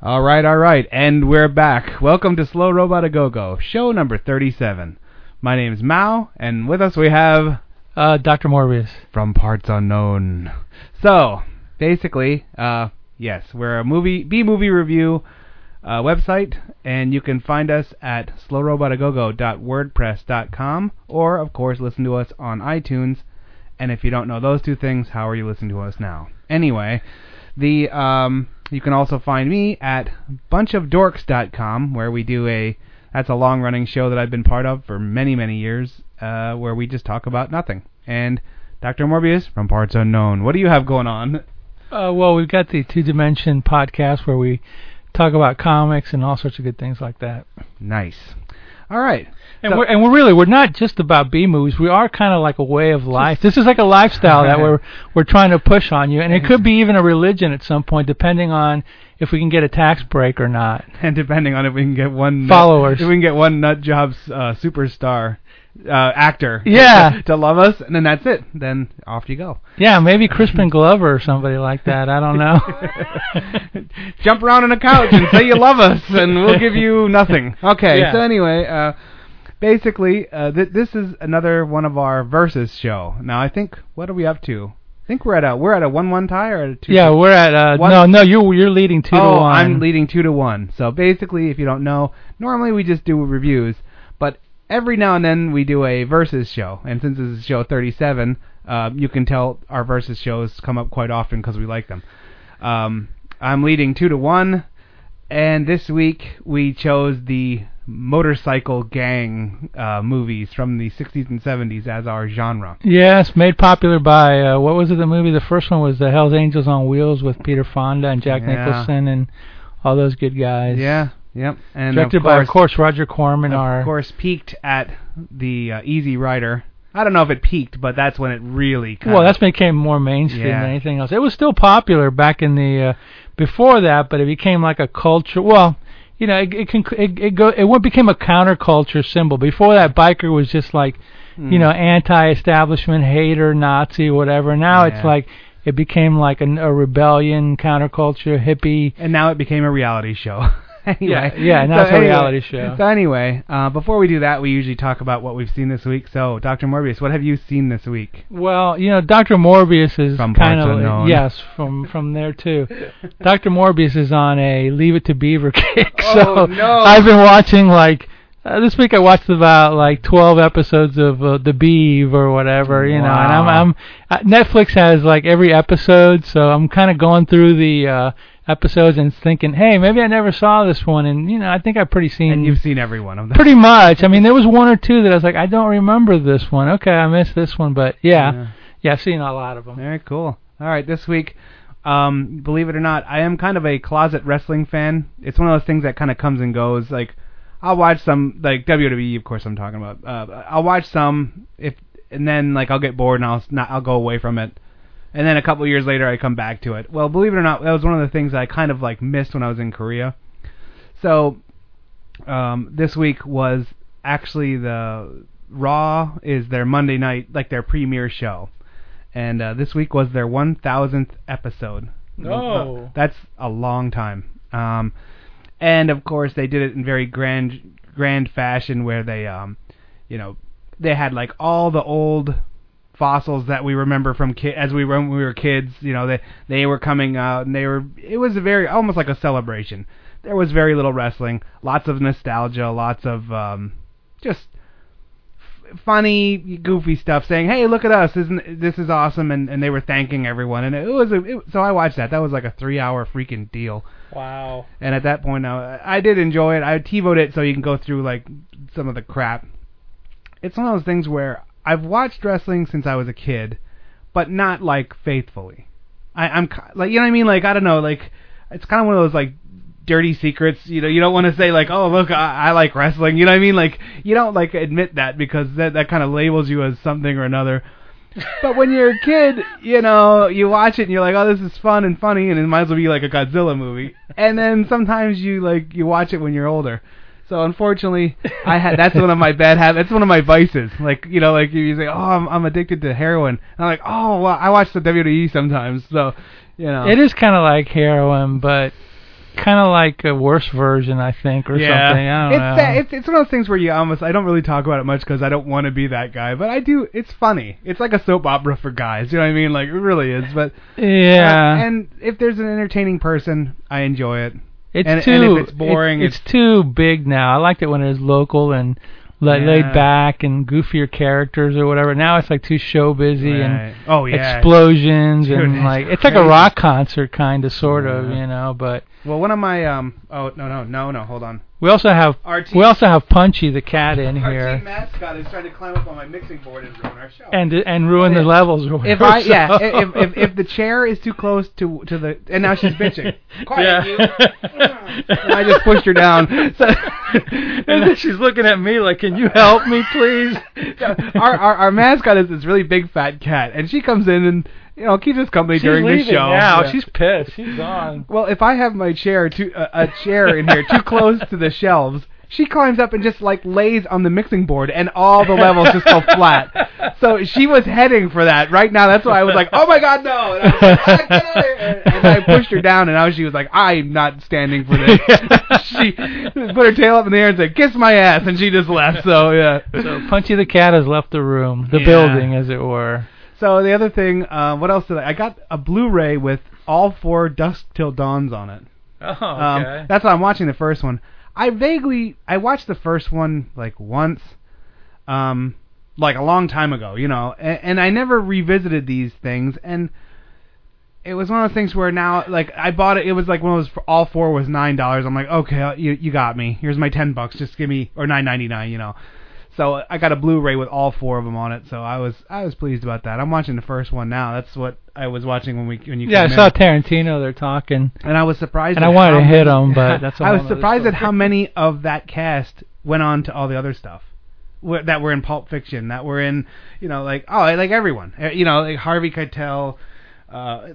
All right, all right, and we're back. Welcome to Slow Robot A Go Go, show number 37. My name is Mao, and with us we have Uh, Dr. Morbius. from Parts Unknown. So, basically, uh, yes, we're a movie B movie review uh, website, and you can find us at slowrobotagogo.wordpress.com, or of course, listen to us on iTunes. And if you don't know those two things, how are you listening to us now? Anyway, the um, you can also find me at bunchofdorks.com, where we do a that's a long running show that I've been part of for many many years, uh, where we just talk about nothing. And Dr. Morbius from Parts Unknown, what do you have going on? Uh, well, we've got the Two Dimension podcast where we talk about comics and all sorts of good things like that. Nice. All right. And So- we're and we're really we're not just about B movies. We are kind of like a way of life. This is like a lifestyle that we're we're trying to push on you, and it could be even a religion at some point, depending on if we can get a tax break or not. and depending on if we can get one nut- Followers. if we can get one nut jobs uh, superstar uh, actor, Yeah. to, to love us, and then that's it. Then off you go. Yeah, maybe Crispin Glover or somebody like that. I don't know. Jump around on a couch and say you love us, and we'll give you nothing. Okay. Yeah. So anyway, uh, basically, uh, th- this is another one of our versus show. Now I think what are we up to? I think we're at a we're at a one one tie or a two. yeah, we're at uh, One- no, no. You you're leading two oh, to one. I'm leading two to one. So basically, if you don't know, normally we just do reviews, every now and then we do a versus show. And since this is show 37, uh, you can tell our versus shows come up quite often because we like them. Um, I'm leading two to one, and this week we chose the motorcycle gang uh, movies from the 60s and 70s as our genre. Yes, made popular by uh, what was it? The movie. The first one was the Hell's Angels on Wheels with Peter Fonda and Jack Yeah. Nicholson and all those good guys. Yeah, yep. And Directed of by, course, of course, Roger Corman. our of course, peaked at the uh, Easy Rider. I don't know if it peaked, but that's when it really. Kind well, that's became more mainstream Yeah. than anything else. It was still popular back in the uh, before that, but it became like a culture. Well, you know, it it, can, it, it go it became a counterculture symbol. Before that, biker was just like Hmm. you know anti-establishment, hater, Nazi, whatever. Now Yeah. it's like it became like a, a rebellion, counterculture, hippie. and now it became a reality show. anyway, Yeah, yeah, now it's a reality show. So anyway, uh, before we do that, we usually talk about what we've seen this week. So, Dr. Morbius, what have you seen this week? Well, you know, Dr. Morbius is From kind of Unknown. yes, from from there too. Dr. Morbius is on a Leave It to Beaver kick, Oh, so no. I've been watching like uh, this week. I watched about like 12 episodes of uh, The Beav or whatever, you know. And I'm I'm uh, Netflix has like every episode, so I'm kind of going through the uh episodes and thinking, hey, maybe I never saw this one, and you know, I think I've pretty seen And you've seen every one of them. pretty much. I mean, there was one or two that I was like, I don't remember this one. Okay, I missed this one, but yeah. Yeah. Yeah, I've seen a lot of them. Very cool. All right, this week, um, believe it or not, I am kind of a closet wrestling fan. It's one of those things that kind of comes and goes. Like, I'll watch some, like WWE, of course, I'm talking about. Uh, I'll watch some if, and then like I'll get bored and I'll s- not, I'll go away from it. And then a couple years later, I come back to it. Well, believe it or not, that was one of the things I kind of like missed when I was in Korea. So, um, this week was actually the Raw is their Monday night, like their premiere show and uh, this week was their 1000th episode. Oh. That's a long time. Um, and of course, they did it in very grand, grand fashion, where they, um, you know, they had like all the old fossils that we remember from ki- as we when we were kids. You know, they they were coming out, and they were. It was a very almost like a celebration. There was very little wrestling, lots of nostalgia, lots of um, just funny, goofy stuff, saying, "Hey, look at us! Isn't this is awesome?" And and they were thanking everyone, and it was a, it, so I watched that. That was like a three-hour freaking deal. Wow. And at that point, now I did enjoy it. I TiVoed it so you can go through like some of the crap. It's one of those things where I've watched wrestling since I was a kid, but not like faithfully. I, I'm like you know what I mean? Like I don't know, like it's kind of one of those like dirty secrets. You know, you don't want to say like, "Oh, look, I, I like wrestling." You know what I mean? Like, you don't like admit that because that that kind of labels you as something or another. But when you're a kid, you know, you watch it and you're like, "Oh, this is fun and funny," and it might as well be like a Godzilla movie. And then sometimes you like you watch it when you're older. So unfortunately, I had that's one of my bad habits. That's one of my vices. Like you know, like you say, "Oh, I'm, I'm addicted to heroin." And I'm like, "Oh, well, I watch the WWE sometimes." So, you know, It is kind of like heroin, but kind of like a worse version, I think, or yeah. something. I don't it's know. that- it's it's one of those things where you almost I don't really talk about it much because I don't want to be that guy, but I do. It's funny. It's like a soap opera for guys. You know what I mean? Like it really is. But yeah. uh, and if there's an entertaining person, I enjoy it. It's and- too. and it's boring, it's, it's- too big now. I liked it when it was local and la- Yeah. laid back and goofier characters or whatever. Now it's like too show busy and oh yeah. explosions Dude, and it's like it's like a rock concert kind of sort of, you know. But Well, one of my um. Oh no no no no. Hold on. We also have Our team, we also have Punchy the cat in our here team mascot is trying to climb up on my mixing board and ruin our show. and and ruin the levels. Or if whatever, I yeah so- if, if if the chair is too close to to the and now she's bitching. Quiet, you. and I just pushed her down. So, and then she's looking at me like, "Can you help me, please?" our, our our mascot is this really big fat cat, and she comes in and you know keeps us company She's during the leaving show. now. Yeah. She's pissed. She's gone. well, if I have my chair too uh, a chair in here too close to the shelves. She climbs up and just like lays on the mixing board, and all the levels just go flat. So she was heading for that right now. That's why I was like, "Oh my God, no!" And I, was like, "Ah, get out of here." and I pushed her down, and now she was like, "I'm not standing for this." she put her tail up in the air and said, "Kiss my ass," and she just left. So yeah. So Punchy the cat has left the room, the Yeah. building, as it were. So the other thing, uh, what else did I? I got a Blu-ray with all four Dusk Till Dawns on it. Oh, Um, that's why I'm watching the first one. I vaguely I watched the first one like once, um, like a long time ago, you know, and, and I never revisited these things. And it was one of those things where now, like, I bought it. It was like one of those. All four was nine dollars. I'm like, okay, you you got me. Here's my ten bucks. Just give me or nine ninety nine. You know. So I got a Blu-ray with all four of them on it. So I was I was pleased about that. I'm watching the first one now. That's what I was watching when we when you yeah, I came saw in. Tarantino. They're talking, and I was surprised. and I wanted to hit him, but that's. I was surprised at how many of that cast went on to all the other stuff that were in Pulp Fiction, that were in, you know, like oh, like everyone, Uh, you know, like Harvey Keitel. Uh,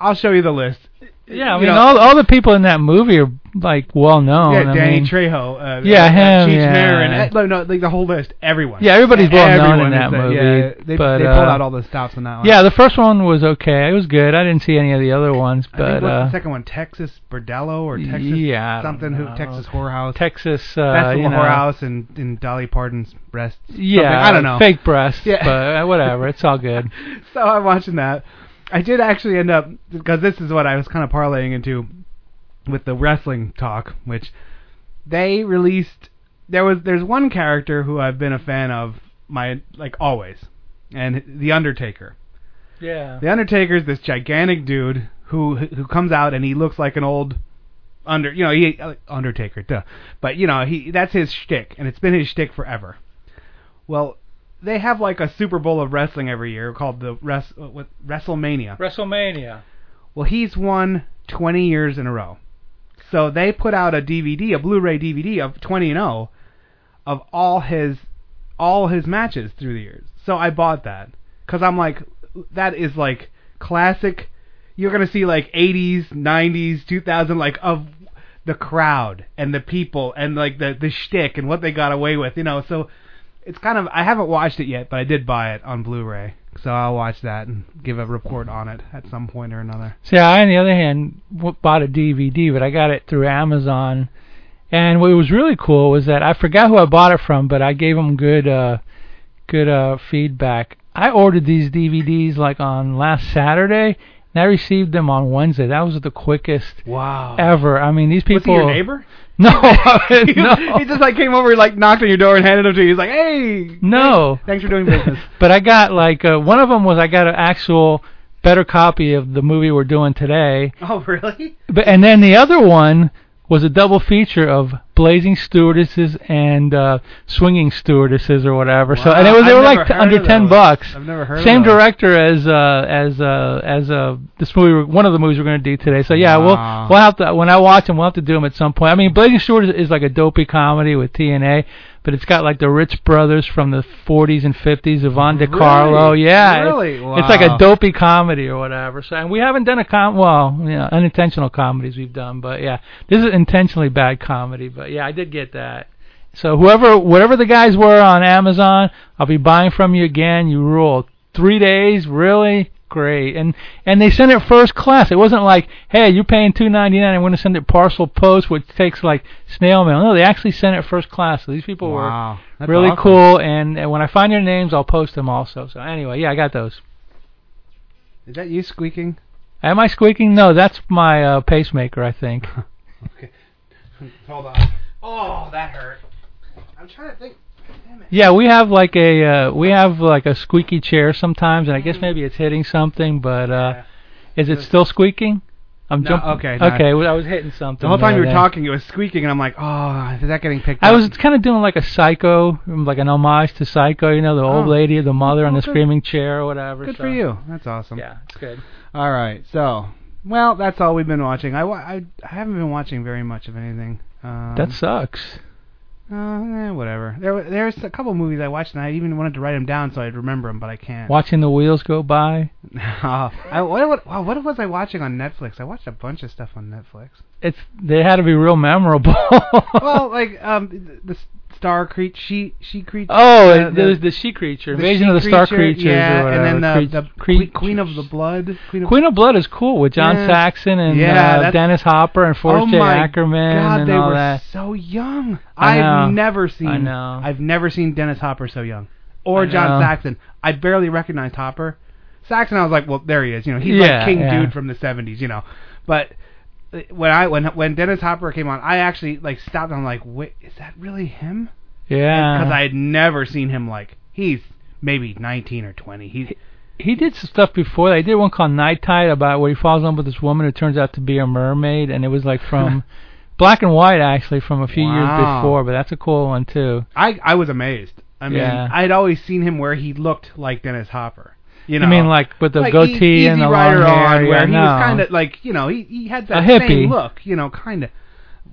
I'll show you the list. Yeah, I mean, know- all all the people in that movie are like well known. yeah, I Danny mean, Trejo. Uh, Yeah, uh, him, Cheech yeah. Marin, uh, no, no, like the whole list. Everyone. Yeah, everybody's well known in Everyone that movie, Yeah, they, but, they pulled uh, out all the stops in that one. Yeah, the first one was okay. It was good. I didn't see any of the other ones, I think but uh, the second one? Texas Bordello or Texas yeah, something? Who. Texas Whorehouse? Texas, uh, Festival you know, Whorehouse and, and Dolly Parton's breasts. Yeah, Something. I don't know. Fake breasts, Yeah. but uh, whatever. It's all good. so I'm watching that. I did actually end up because this is what I was kind of parlaying into with the wrestling talk, which they released. There was there's one character who I've been a fan of my like always, and the Undertaker. Yeah. The Undertaker's this gigantic dude who who comes out and he looks like an old under you know he Undertaker duh, but you know he that's his shtick and it's been his shtick forever. Well, they have like a Super Bowl of wrestling every year called the Res, uh, what, WrestleMania. WrestleMania. Well, he's won 20 years in a row. So they put out a DVD, a Blu-ray DVD of 20 and 0 of all his all his matches through the years. So I bought that cuz I'm like that is like classic you're going to see like 80s, 90s, 2000 like of the crowd and the people and like the the shtick and what they got away with, you know. So it's kind of I haven't watched it yet, but I did buy it on Blu-ray. So I'll watch that and give a report on it at some point or another. See, I, on the other hand, w- bought a DVD, but I got it through Amazon. And what was really cool was that I forgot who I bought it from, but I gave them good, uh, good uh, feedback. I ordered these DVDs like on last Saturday, and I received them on Wednesday. That was the quickest Wow. ever. I mean, these Was people. he your neighbor? No, he, no. he just like came over, he like knocked on your door and handed them to you. He's like, "Hey, No. thanks for doing business." but I got like uh, one of them was I got an actual better copy of the movie we're doing today. oh, really? But and then the other one was a double feature of Blazing Stewardesses and uh, Swinging Stewardesses or whatever. So and it was they I've were like t- under ten those. bucks. I've never heard Same director as uh, as uh, as uh, this movie, we're- one of the movies we're going to do today. So yeah, Wow. we'll we'll have to when I watch them, we'll have to do them at some point. I mean, Blazing Stewardess is like a dopey comedy with TNA, but it's got like the Ritz brothers from the 40s and 50s, Yvonne Really? De Carlo. Yeah, it's- Really? it's like a dopey comedy or whatever. So and we haven't done a com well, you know, unintentional comedies we've done, but yeah, this is intentionally bad comedy. But yeah, I did get that. So whoever, whatever the guys were on Amazon, I'll be buying from you again. You rule. Three days, really great. And and they sent it first class. It wasn't like, hey, you're paying two ninety nine. I'm going to send it parcel post, which takes like snail mail. No, they actually sent it first class. So these people were Wow. That's really awesome. cool. And, and when I find their names, I'll post them also. So anyway, yeah, I got those. Is that you squeaking? Am I squeaking? No, that's my uh, pacemaker, I think. Okay. Hold on. Oh, that hurt. I'm trying to think. Yeah, we have like a uh, we have like a squeaky chair sometimes, and I guess maybe it's hitting something. But uh, is it still squeaking? I'm No, jumping. okay, no. Okay, well, I was hitting something. The whole time you were talking, it was squeaking, and I'm like, oh, is that getting picked up? I up? was kind of doing like a Psycho, like an homage to Psycho. You know, the old Oh. lady, the mother on Oh, the good. screaming chair or whatever. Good so- for you. That's awesome. Yeah, it's good. All right. So, well, that's all we've been watching. I, wa- I, I haven't been watching very much of anything. Um, That sucks. Uh, eh, whatever. There, there's a couple movies I watched, and I even wanted to write them down so I'd remember them, but I can't. Watching the wheels go by. I, what, what, wow, what was I watching on Netflix? I watched a bunch of stuff on Netflix. It's they had to be real memorable. well, like um, the, star creature, she, she creature. oh, the- it, there was the she creature, the Invasion she of the Star creature, Creatures, yeah, whatever. and then the, the. Queen, of the Blood. Queen of, Queen of Blood is cool with John Yeah. Saxon and Yeah, uh, Dennis Hopper and Forrest oh J. Ackerman God, and they all were that. so young. I I've know. never seen. I know. I've never seen Dennis Hopper so young, or John. Saxon. I barely recognized Hopper. Saxon, I was like, well, there he is. You know, he's Yeah, like King. Dude from the '70s. You know, but uh, when I when when Dennis Hopper came on, I actually like stopped. and I'm like, wait, is that really him? Yeah, Because I had never seen him like he's maybe 19 or 20. He he did some stuff before. that. He did one called Night Tide about where he falls in love with this woman who turns out to be a mermaid, and it was like from black and white actually from a few years before. But that's a cool one too. I I was amazed. I mean, Yeah. I'd always seen him where he looked like Dennis Hopper. You know, I mean, like with the like goatee E- and the Rider long hair. on, yeah, where he was kind of like you know he he had that same look, you know, kind of.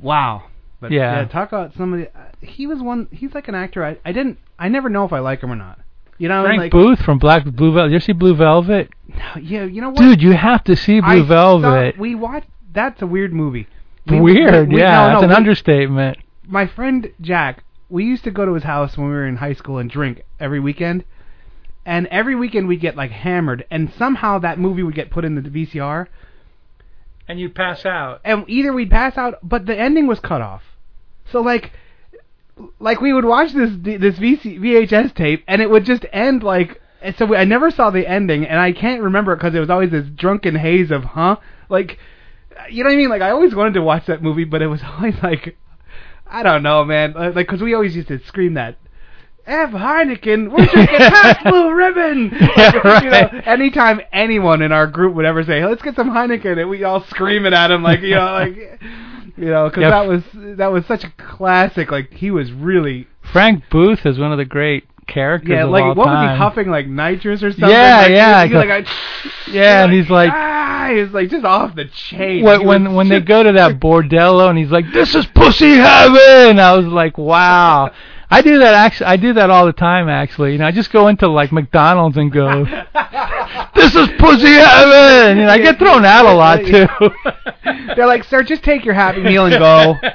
Wow. But Yeah. yeah, talk about somebody. Uh, he was one. He's like an actor. I I didn't. I never know if I like him or not. You know, Frank like Booth from Black Blue Velvet. You ever see Blue Velvet? No, yeah. You know what, Dude, you have to see I Blue Velvet. saw- we watched. That's a weird movie. We- Weird, we- yeah, no, that's no, an we- understatement. my friend Jack, we used to go to his house when we were in high school and drink every weekend. And every weekend we'd get like hammered, and somehow that movie would get put in the VCR, And you'd pass out. and either we'd pass out, but the ending was cut off. So like, like we would watch this this VC, VHS tape, and it would just end like. And so we, I never saw the ending, and I can't remember it because it was always this drunken haze of huh, like, you know what I mean? Like I always wanted to watch that movie, but it was always like, I don't know, man. Like because we always used to scream that. F Heineken, we're drinking Pabst Blue Ribbon. Yeah, You know, anytime anyone in our group would ever say, "Let's get some Heineken," and we all screaming at him like, you know, like, you know, because Yeah. that was that was such a classic. Like he was really, Frank Booth is one of the great characters yeah, like what was time. he huffing like nitrous or something? Yeah, like, yeah, He was, he like, yeah, and he's like, ah, he was like just off the chain. when when, was when they go to that bordello and he's like, "This is pussy heaven," I was like, "Wow." I do that actually. I do that all the time. Actually, you know, I just go into like McDonald's and go, "This is pussy heaven." and I get thrown out a lot too. They're like, sir, just take your Happy Meal and go.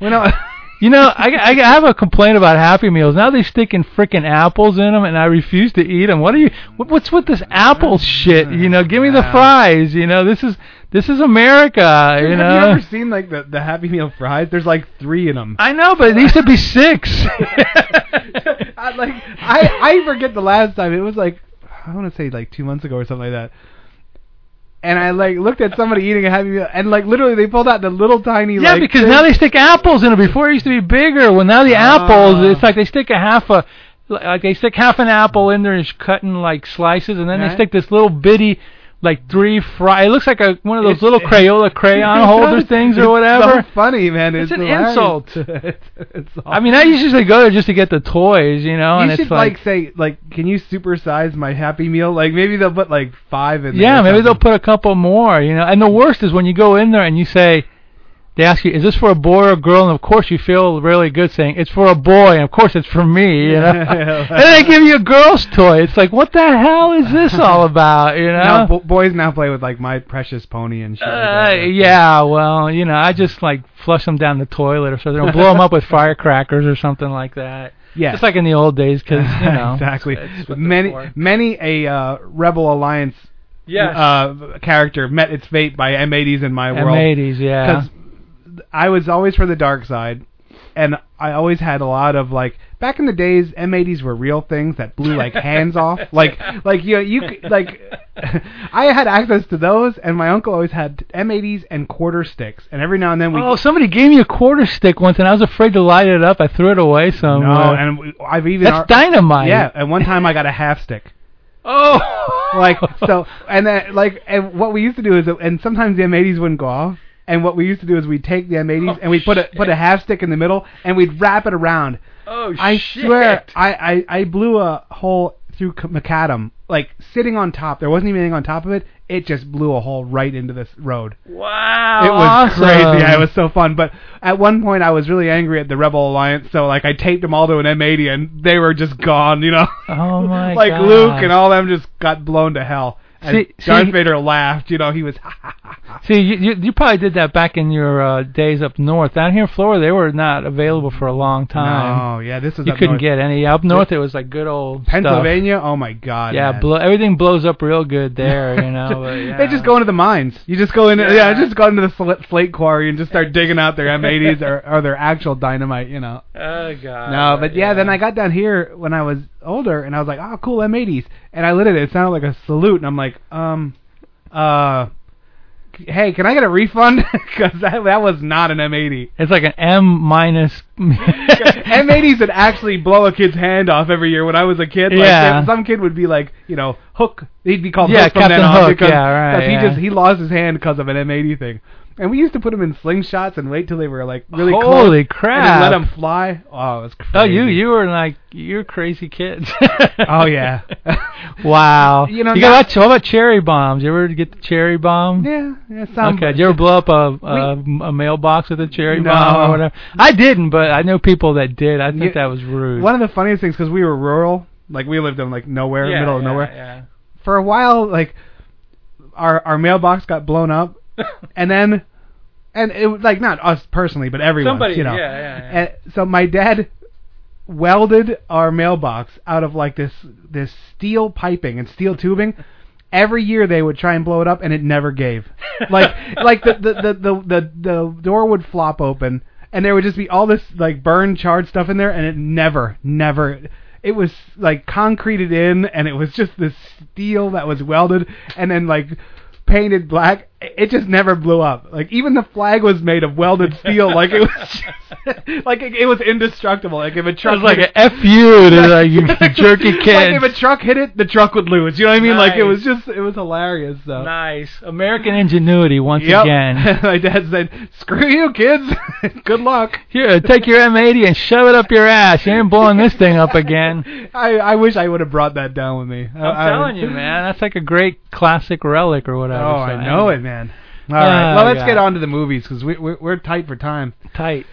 We don't. You know, I, I have a complaint about Happy Meals. Now they're sticking freaking apples in them, and I refuse to eat them. What are you? What, what's with this apple shit? You know, give me the fries. You know, this is this is America. Dude, you have know. you ever seen like the the Happy Meal fries? There's like three in them. I know, but it needs to be six. I, like I I forget the last time. It was like I want to say like two months ago or something like that. And I like looked at somebody eating a Happy Meal, and like literally they pulled out the little tiny yeah, like because thing. now they stick apples in it. Before it used to be bigger. Well, now the ah. apples, Oh. it's like they stick a half a, like they stick half an apple in there and sh- cut in like slices, and then they stick this little bitty like three fry. It looks like a one of those It's- little Crayola crayon holder things or whatever. So funny, man. It's It's, an insult. it's, I mean, I usually go there just to get the toys, you know, you and should it's like, say like, can you supersize my Happy Meal? Like maybe they'll put like five in. there yeah, maybe they'll put a couple more, you know. And the worst is when you go in there and you say, they ask you, is this for a boy or a girl? And of course you feel really good saying it's for a boy, and of course it's for me, you know. And then they give you a girl's toy. It's like, what the hell is this all about, you know? Now, bo- boys now play with like my precious pony and shit. like Uh, yeah, well, you know, I just like flush them down the toilet or something, or blow them up with firecrackers or something like that. yeah. Just like in the old days, because you know. exactly. it's Many, many a uh, Rebel Alliance Yes. uh, character met its fate by M80s in my world. M80s, yeah. Because I was always for the dark side, and I always had a lot of like back in the days. M80s were real things that blew like hands off. Like like you you c- like I had access to those, and my uncle always had M80s and quarter sticks, and every now and then we. Oh, somebody gave me a quarter stick once, and I was afraid to light it up. I threw it away no, uh, and we, I've even That's ar- dynamite. yeah. and one time, I got a half stick. Oh. like so and then like and what we used to do is and sometimes the M80s wouldn't go off and what we used to do is we'd take the M80s Oh, and we'd put a put a half stick in the middle and we'd wrap it around. Oh I shit. swear I, I I blew a hole through c- macadam like sitting on top. There wasn't even anything on top of it. It just blew a hole right into this road. Wow. it was awesome. crazy. It was so fun. But at one point, I was really angry at the Rebel Alliance, so like I taped them all to an M80, and they were just gone. You know, Oh my like. Luke and all them just got blown to hell. And See- Darth see- Vader laughed. You know, he was. See, you, you you probably did that back in your uh, days up north. Down here in Florida, they were not available for a long time. No, yeah, this was you couldn't north. get any. Up north, it was like good old Pennsylvania. Oh my God. Yeah, blow, everything blows up real good there, you know. but, yeah. They just go into the mines. You just go into Yeah. yeah, just go into the sl- slate quarry and just start digging out their M80s or, or their actual dynamite. You know. Oh god. No, but yeah, then I got down here when I was older, and I was like, oh, cool M80s, and I lit it. It sounded like a salute, and I'm like, um, uh, hey, can I get a refund? Because that that was not an M80. It's like an M minus. M80s would actually blow a kid's hand off every year when I was a kid. Like, Yeah. some kid would be like, you know, Hook. He'd be called Yeah, Hook from Captain then on Hook, because yeah, right, 'cause he yeah. just he lost his hand because of an M80 thing. And we used to put them in slingshots and wait till they were like really close. Holy And crap! then let them fly. Oh, it was crazy. Oh, you you were like you're crazy kids. Oh, yeah. wow. You know, you got what about cherry bombs? You ever get the cherry bomb? Yeah, yeah. Some, Okay. Did you ever blow up a a, a mailbox with a cherry No. bomb or whatever? I didn't, but I know people that did. I think You- that was rude. One of the funniest things because we were rural, like we lived in like nowhere, yeah, middle of yeah, nowhere. Yeah. For a while, like our our mailbox got blown up, and then, and it was like not us personally, but everyone. Somebody, you know. yeah, yeah, yeah. And so my dad welded our mailbox out of like this this steel piping and steel tubing. Every year they would try and blow it up, and it never gave. Like like the the the the, the, the door would flop open, and there would just be all this like burned charred stuff in there, and it never never. It was like concreted in, and it was just this steel that was welded, and then like painted black. It just never blew up. Like even the flag was made of welded steel. Like it was just, like it, it was indestructible. Like if a It truck was like hit a f you to like you jerky like if a truck hit it, the truck would lose. You know what I mean? Like it was just it was hilarious. So. nice American ingenuity once Yep. again. My dad said, "Screw you, kids. Good luck." Here, take your M80 and shove it up your ass. You ain't blowing this thing up again. I I wish I would have brought that down with me. I'm telling you, man. That's like a great classic relic or whatever. Oh, so I know anyway. it, man. All right. Oh, well, let's God. get on to the movies because we, we're we're tight for time. Tight.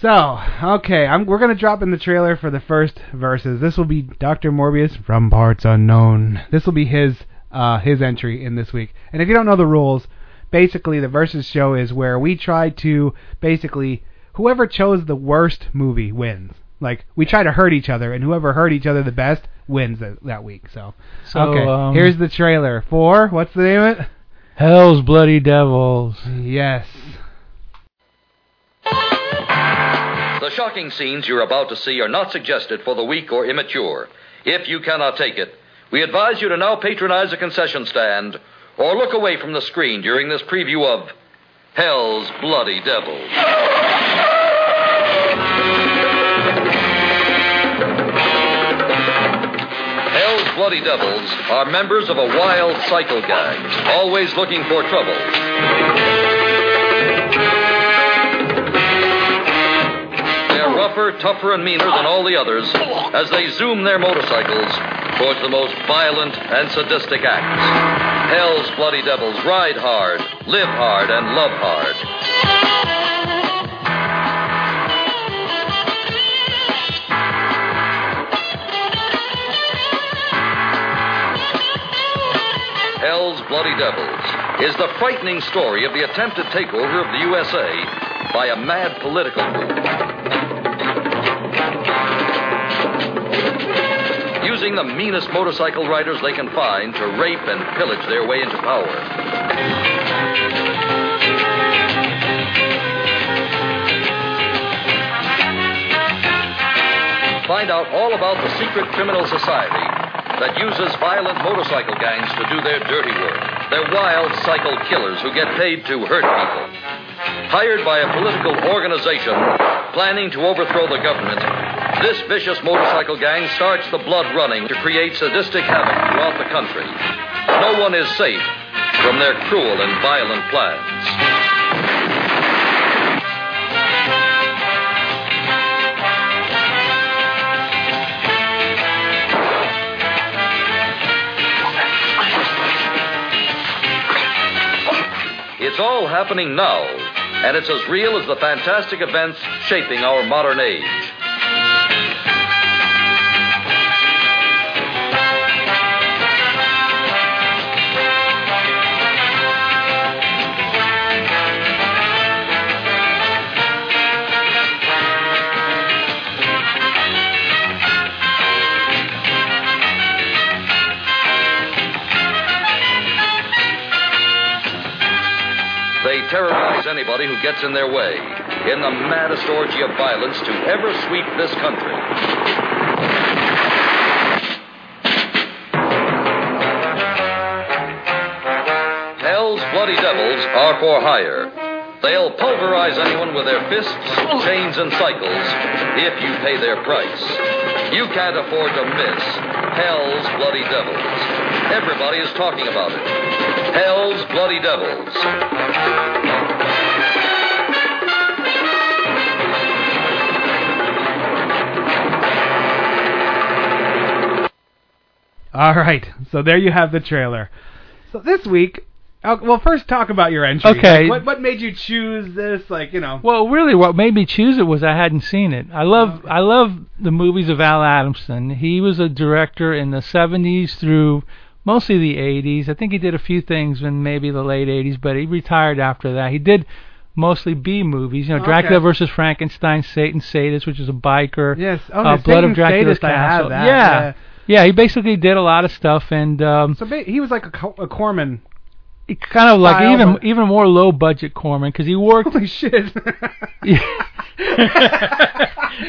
So, okay, I'm, we're gonna drop in the trailer for the first verses. This will be Doctor Morbius from Parts Unknown. This will be his uh, his entry in this week. And if you don't know the rules, basically the versus show is where we try to basically whoever chose the worst movie wins. Like we try to hurt each other, and whoever hurt each other the best wins that, that week. So, So, okay, um, here's the trailer for what's the name of it? Hell's Bloody Devils. Yes. The shocking scenes you're about to see are not suggested for the weak or immature. If you cannot take it, we advise you to now patronize a concession stand or look away from the screen during this preview of Hell's Bloody Devils. Bloody Devils are members of a wild cycle gang, always looking for trouble. They're rougher, tougher, and meaner than all the others as they zoom their motorcycles towards the most violent and sadistic acts. Hell's Bloody Devils ride hard, live hard, and love hard. Bloody Devils is the frightening story of the attempted takeover of the USA by a mad political group. Using the meanest motorcycle riders they can find to rape and pillage their way into power. Find out all about the secret criminal society that uses violent motorcycle gangs to do their dirty work. They're wild cycle killers who get paid to hurt people. Hired by a political organization planning to overthrow the government, this vicious motorcycle gang starts the blood running to create sadistic havoc throughout the country. No one is safe from their cruel and violent plans. It's all happening now, and it's as real as the fantastic events shaping our modern age. Terrorize anybody who gets in their way in the maddest orgy of violence to ever sweep this country. Hell's Bloody Devils are for hire. They'll pulverize anyone with their fists, chains, and cycles if you pay their price. You can't afford to miss Hell's Bloody Devils. Everybody is talking about it. Hell's Bloody Devils. All right, so there you have the trailer. So this week, uh, well, first talk about your entry. Okay. Like, what what made you choose this? Like, you know. Well, really, what made me choose it was I hadn't seen it. I love I love the movies of Al Adamson. He was a director in the 70s through mostly the 80s. I think he did a few things in maybe the late 80s, but he retired after that. He did mostly B movies. You know, Dracula Okay. versus Frankenstein, Satan Sadist, which is a biker. Yes. Oh, uh, the Blood Satan of Dracula's Sadist, Castle. that, Yeah. yeah. Yeah. he basically did a lot of stuff, and um, So ba- he was like a, co- a Corman. it kind of like Style, even but- even more low budget Corman because he worked Holy shit.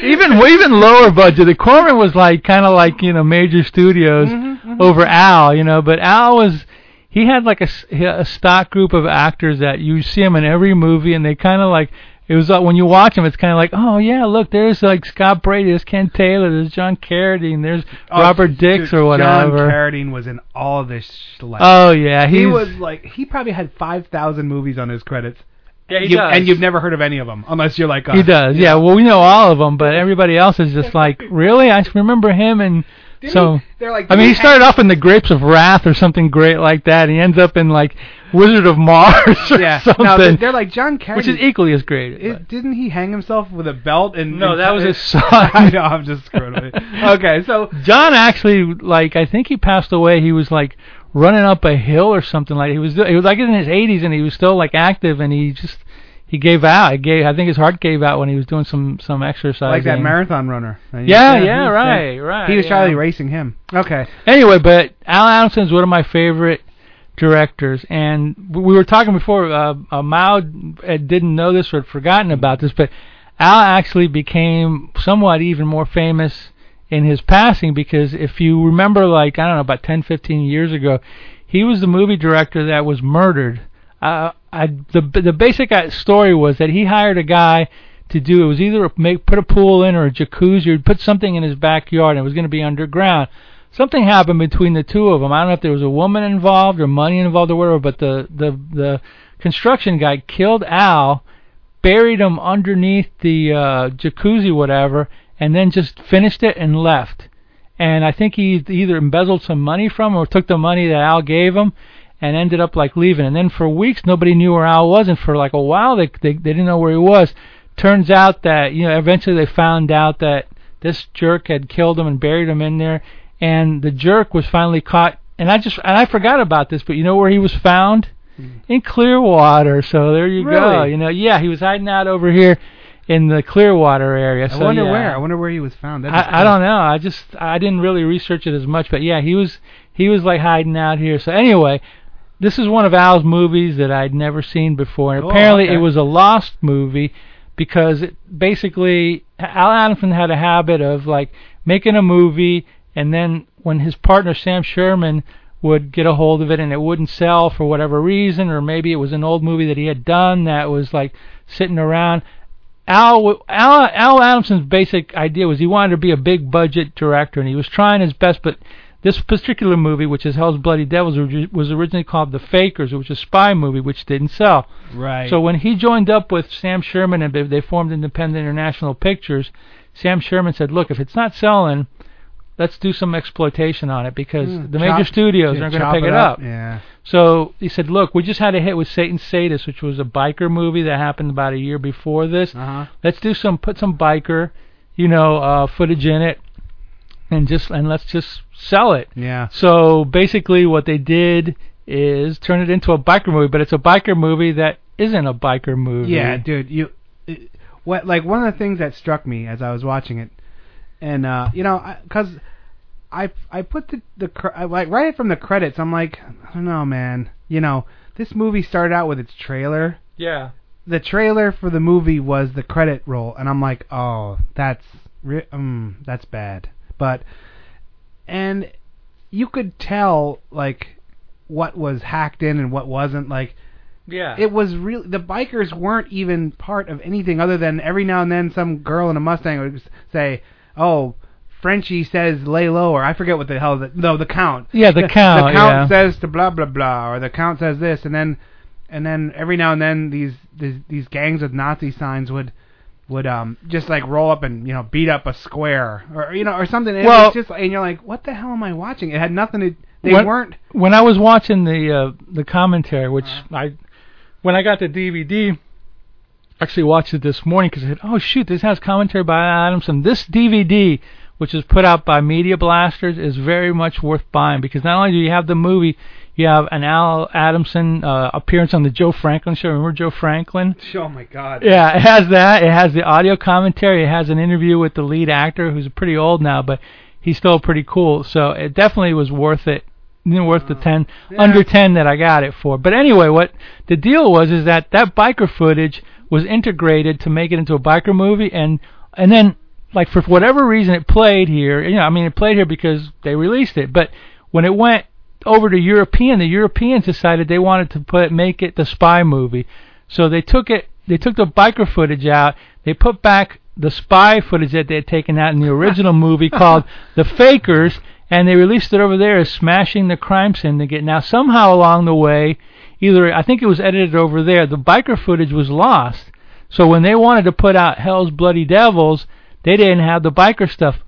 even even lower budget. The Corman was like kind of like you know major studios Mm-hmm, over Al, you know. But Al was he had like a, s- a stock group of actors that you see him in every movie, and they kind of like it was like when you watch them, it's kind of like oh yeah, look there's like Scott Brady, there's Kent Taylor, there's John Carradine, there's Oh, Robert dude, Dix or whatever. John whatever. Carradine was in all this schlepp. oh yeah, he was like he probably had five thousand movies on his credits. yeah, he You- does. and you've never heard of any of them, unless you're like us. He does, yeah. Well, we know all of them, but everybody else is just like, really? I remember him, and Didn't so he- they're like, I mean, he started off in the Grapes of Wrath or something great like that. And he ends up in like Wizard of Mars or yeah. something, No, they're, they're like John Carradine. which is equally as great. It, didn't he hang himself with a belt and? No, and- that was his son. I know. I'm just screwing with it. Okay, so John actually, like, I think he passed away. He was like running up a hill or something like. He was. It was like in his 80s, and he was still like active, and he just he gave out. He gave. I think his heart gave out when he was doing some some exercise. like that marathon runner. Yeah, yeah, he- right, right. He was yeah. Charlie racing him. Okay. Anyway, but Al Adamson is one of my favorite directors, and we were talking before. Uh, uh, Mao didn't know this or had forgotten about this, but Al actually became somewhat even more famous in his passing because if you remember, like I don't know, about 10, 15 years ago, he was the movie director that was murdered. Uh, I, the the basic uh, story was that he hired a guy to do it was either make put a pool in or a jacuzzi or put something in his backyard and it was going to be underground. something happened between the two of them. I don't know if there was a woman involved or money involved or whatever, but the the the construction guy killed Al, buried him underneath the uh, jacuzzi, whatever, and then just finished it and left. And I think he either embezzled some money from him or took the money that Al gave him and ended up like leaving. And then for weeks nobody knew where Al was, and for like a while they they, they didn't know where he was. Turns out that you know eventually they found out that this jerk had killed him and buried him in there, and the jerk was finally caught. And I just and I forgot about this, but you know where he was found? Hmm. In Clearwater. So there you go. Really? You know, yeah, he was hiding out over here in the Clearwater area. I so wonder yeah. where. I wonder where he was found. I, I don't know. I just I didn't really research it as much, but yeah, he was he was like hiding out here. So anyway, this is one of Al's movies that I'd never seen before, and Cool, apparently okay. it was a lost movie because it basically Al Adamson had a habit of like making a movie, and then when his partner Sam Sherman would get a hold of it and it wouldn't sell for whatever reason, or maybe it was an old movie that he had done that was like sitting around. Al, Al Al Adamson's basic idea was he wanted to be a big budget director, and he was trying his best. But this particular movie, which is Hell's Bloody Devils, was- originally called The Fakers, which was a spy movie, which didn't sell. Right. So when he joined up with Sam Sherman and they- formed Independent International Pictures, Sam Sherman said, "Look, if it's not selling, let's do some exploitation on it because Hmm, the major chop- studios yeah, aren't going to pick it up." Yeah. So he said, "Look, we just had a hit with Satan Sadist, which was a biker movie that happened about a year before this. Uh huh. Let's do some, put some biker, you know, uh, footage in it, and just and let's just sell it." Yeah. So basically, what they did is turn it into a biker movie, but it's a biker movie that isn't a biker movie. Yeah, dude, you it- what like one of the things that struck me as I was watching it, and uh, you know, because I I put the the I, like right from the credits, I'm like, I don't know, man. You know, this movie started out with its trailer. Yeah. The trailer for the movie was the credit roll, and I'm like, oh, that's re- um, that's bad. But and you could tell like what was hacked in and what wasn't. Like Yeah. it was real. The bikers weren't even part of anything other than every now and then some girl in a Mustang would say, "Oh, Frenchie says lay low," or I forget what the hell. The, no, the count. Yeah, the count, The count yeah. says to blah blah blah, or the count says this, and then and then every now and then these these, these gangs with Nazi signs would would um just like roll up and you know beat up a square or you know or something. And Well- just and you're like, what the hell am I watching? It had nothing to. They When- weren't. when I was watching the uh, the commentary, which Uh-huh. I when I got the DVD, actually watched it this morning because I said, "Oh shoot, this has commentary by Adamson." This DVD, which is put out by Media Blasters, is very much worth buying because not only do you have the movie, you have an Al Adamson uh, appearance on the Joe Franklin show. Remember Joe Franklin? Oh my god. Yeah, it has that. It has the audio commentary. It has an interview with the lead actor, who's pretty old now, but he's still pretty cool. So it definitely was worth it. You worth the ten yeah. under ten that I got it for. But anyway, what the deal was is that that biker footage was integrated to make it into a biker movie, and and then like for whatever reason it played here. You know, I mean it played here because they released it, but when it went over to European, the Europeans decided they wanted to put make it the spy movie. So they took it they took the biker footage out, they put back the spy footage that they had taken out in the original movie called The Fakers and they released it over there as Smashing the Crime Syndicate. Now somehow along the way, either I think it was edited over there, the biker footage was lost. So when they wanted to put out Hell's Bloody Devils, they didn't have the biker stuff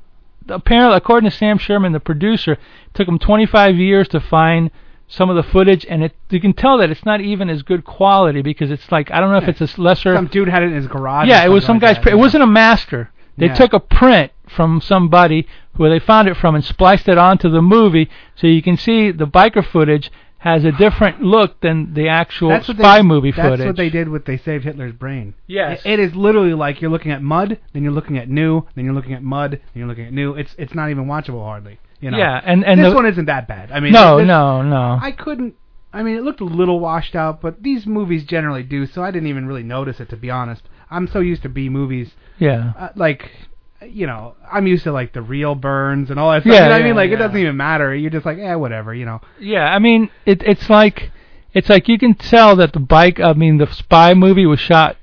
apparently, according to Sam Sherman, the producer, it took him 25 years to find some of the footage, and it you can tell that it's not even as good quality because it's like I don't know if it's a lesser. Some dude had it in his garage. yeah, it was some like guy's. that, Print. It wasn't a master. They Yeah. took a print from somebody where they found it from and spliced it onto the movie, so you can see the biker footage has a different look than the actual That's spy they, movie that's footage. That's what they did with They Saved Hitler's Brain. Yes. It, it is literally like you're looking at mud, then you're looking at new, then you're looking at mud, then you're looking at new. It's it's not even watchable hardly. You know. Yeah, and and this the, one isn't that bad. I mean, no, this- no, no. I couldn't. I mean, it looked a little washed out, but these movies generally do, so I didn't even really notice it to be honest. I'm so used to B movies, yeah. uh, like, you know, I'm used to like the real burns and all that stuff. Yeah, you know what I mean? Like, yeah. it doesn't even matter. You're just like, eh, whatever, you know. Yeah, I mean, it, it's like it's like you can tell that the bike. I mean, the spy movie was shot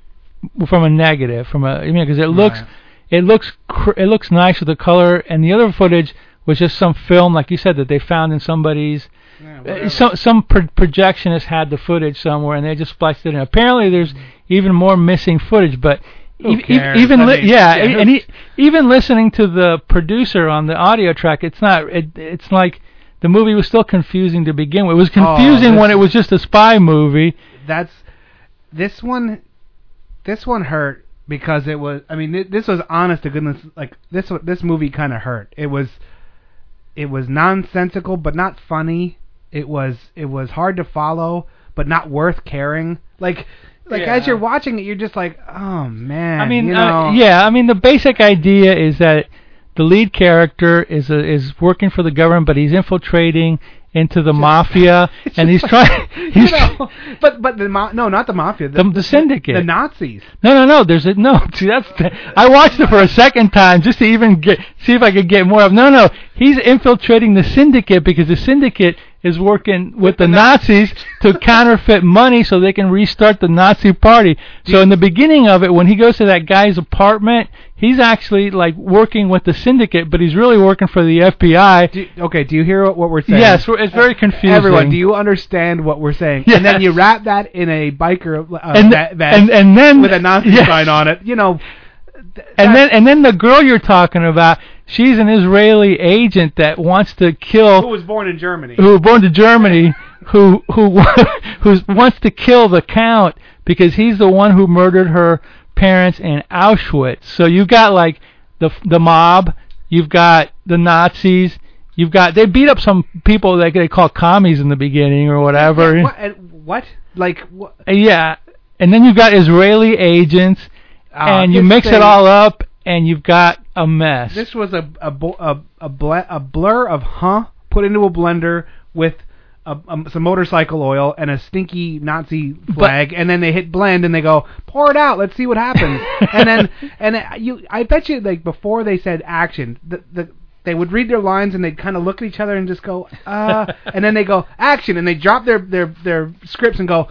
from a negative, from a. I mean, because it looks, Right. it looks, cr- it looks nice with the color, and the other footage was just some film, like you said, that they found in somebody's. Yeah, Uh, some some pro- projectionist had the footage somewhere, and they just spliced it in. Apparently, there's even more missing footage, but Even li- mean, yeah, yeah, and e- even listening to the producer on the audio track, it's not. It, it's like the movie was still confusing to begin with. It was oh, confusing this when it was just a spy movie. that's this one this one hurt because it was I mean th- this was honest to goodness like this this movie kind of hurt. It was it was nonsensical but not funny. It was it was hard to follow but not worth caring. Like like Yeah. as you're watching it you're just like, "Oh man." I mean, you uh, yeah, I mean the basic idea is that the lead character is a, is working for the government, but he's infiltrating into the mafia, and he's trying. you know, but but the ma- no, not the mafia, The- the syndicate. the Nazis. No, no, no. There's a no. See, that's. The, I watched it for a second time just to even get see if I could get more of. No, no. He's infiltrating the syndicate because the syndicate is working with the Nazis to counterfeit money so they can restart the Nazi party. So in the beginning of it, when he goes to that guy's apartment, he's actually like working with the syndicate, but he's really working for the FBI. Do, okay, do you hear what, what we're saying? Yes, it's very confusing. Everyone, do you understand what we're saying? Yes. And then you wrap that in a biker uh, and, vest and and then with a Nazi yes. sign on it. You know, And then and then the girl you're talking about, she's an Israeli agent that wants to kill who was born in Germany? who were born to Germany, who who who wants to kill the count because he's the one who murdered her parents in Auschwitz. So you've got like the the mob, you've got the Nazis, you've got they beat up some people that they call commies in the beginning or whatever. What? and what? Like what? Yeah, and then you've got Israeli agents, Uh, and you mix it all up, and you've got a mess. This was a a a a, ble- a blur of huh put into a blender with. A, um, some motorcycle oil and a stinky Nazi flag, and then they hit blend and they go pour it out. Let's see what happens. and then and you, I bet you like before they said action, the the they would read their lines and they'd kind of look at each other and just go uh, and then they go action and they drop their their their scripts and go "Y-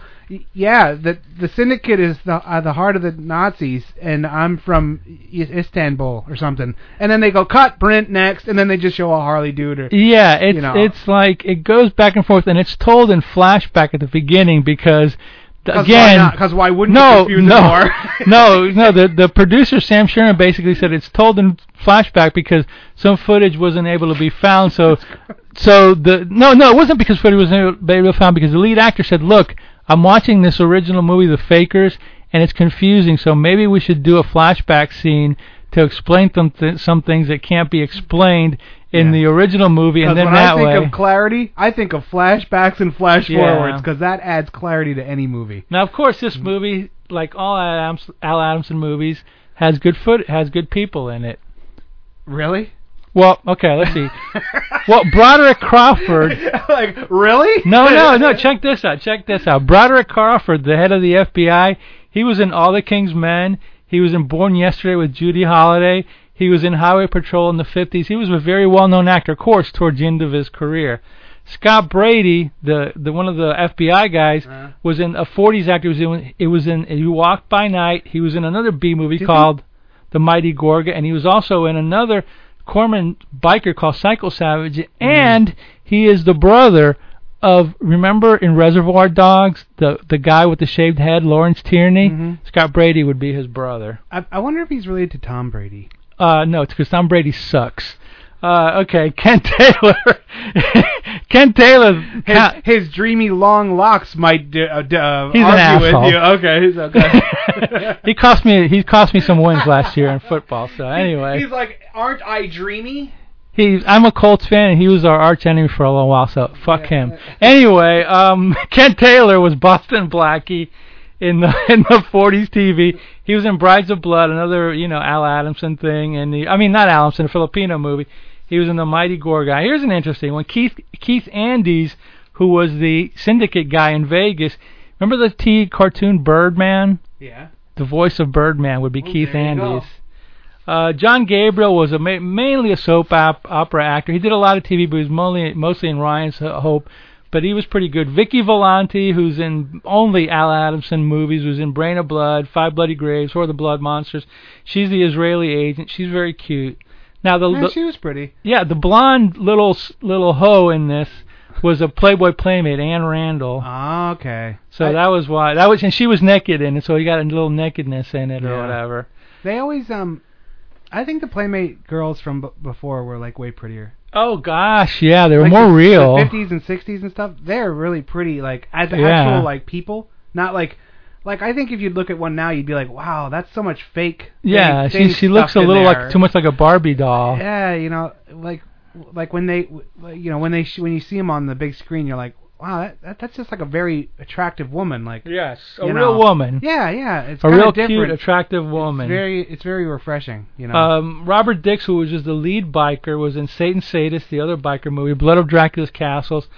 yeah the the syndicate is the uh, the heart of the Nazis and I'm from Istanbul or something and then they go cut print next and then they just show a Harley dude or Yeah, it's you know. it's like it goes back and forth, and it's told in flashback at the beginning because Cause again, why why wouldn't no, you no, no, no. The the producer Sam Sherman basically said it's told in flashback because some footage wasn't able to be found. So, so the no, no, it wasn't because footage wasn't able to be found because the lead actor said, "Look, I'm watching this original movie, The Fakers, and it's confusing. So maybe we should do a flashback scene." To explain some th- some things that can't be explained in Yeah. the original movie, and then when that I think way. of clarity, I think of flashbacks and flash Yeah. forwards because that adds clarity to any movie. Now, of course, this movie, like all Adams, Al Adamson movies, has good foot, has good people in it. Really? Well, okay, let's see. well, Broderick Crawford. like really? No, no, no. Check this out. Check this out. Broderick Crawford, the head of the FBI, he was in All the King's Men. He was in Born Yesterday with Judy Holliday. He was in Highway Patrol in the 50s. He was a very well-known actor, of course, towards the end of his career. Scott Brady, the the one of the FBI guys, Uh-huh. was in a 40s actor. He was in it was in He Walked by Night. He was in another B movie Did he? called The Mighty Gorga, and he was also in another Corman biker called Psycho Savage, Mm-hmm. and he is the brother of remember in Reservoir Dogs the the guy with the shaved head, Lawrence Tierney. Mhm. Scott Brady would be his brother. I, I wonder if he's related to Tom Brady. Uh, no, it's because Tom Brady sucks. Uh, okay, Kent Taylor. Kent Taylor. His, his dreamy long locks might d- uh, d- uh, He's an argue asshole. with you. Okay, he's okay. he cost me. He cost me some wins last year in football. So anyway, he's like, aren't I dreamy? he. I'm a Colts fan, and he was our arch enemy for a little while. So fuck him. Anyway, um, Kent Taylor was Boston Blackie in the in the 40s TV. He was in Brides of Blood, another you know Al Adamson thing, and the I mean not Al Adamson, a Filipino movie. He was in the Mighty Gorga. Here's an interesting one. Keith Keith Andes, who was the syndicate guy in Vegas. Remember the T cartoon Birdman? Yeah. The voice of Birdman would be Oh, Keith there you go. Andes. Uh, John Gabriel was a ma- mainly a soap op- opera actor. He did a lot of TV, but he was mostly mostly in Ryan's Ho- Hope. But he was pretty good. Vicky Volante, who's in only Al Adamson movies, was in Brain of Blood, Five Bloody Graves, or The Blood Monsters. She's the Israeli agent. She's very cute. Now the, Yeah, the she was pretty. yeah the blonde little little hoe in this was a Playboy playmate, Anne Randall. Ah, okay. so I- that was why that was and she was naked in it, so he got a little nakedness in it or whatever. They always um, I think the Playmate girls from b- before were like way prettier. Oh gosh, yeah, they were like more the, real. The 50s and 60s and stuff. They're really pretty, like as Yeah. actual like people, not like. Like I think if you'd look at one now, you'd be like, "Wow, that's so much fake." yeah, she she looks a little like too much like a Barbie doll. Yeah, you know, like like when they, you know, when they sh- when you see them on the big screen, you're like, "Wow, that, that that's just like a very attractive woman." Like, Yes, a real know. woman. yeah, yeah, it's a real different. cute, attractive woman. It's very it's very refreshing, you know. Um, Robert Dix, who was just the lead biker, was in Satan Sadist, the other biker movie, Blood of Dracula's Castles,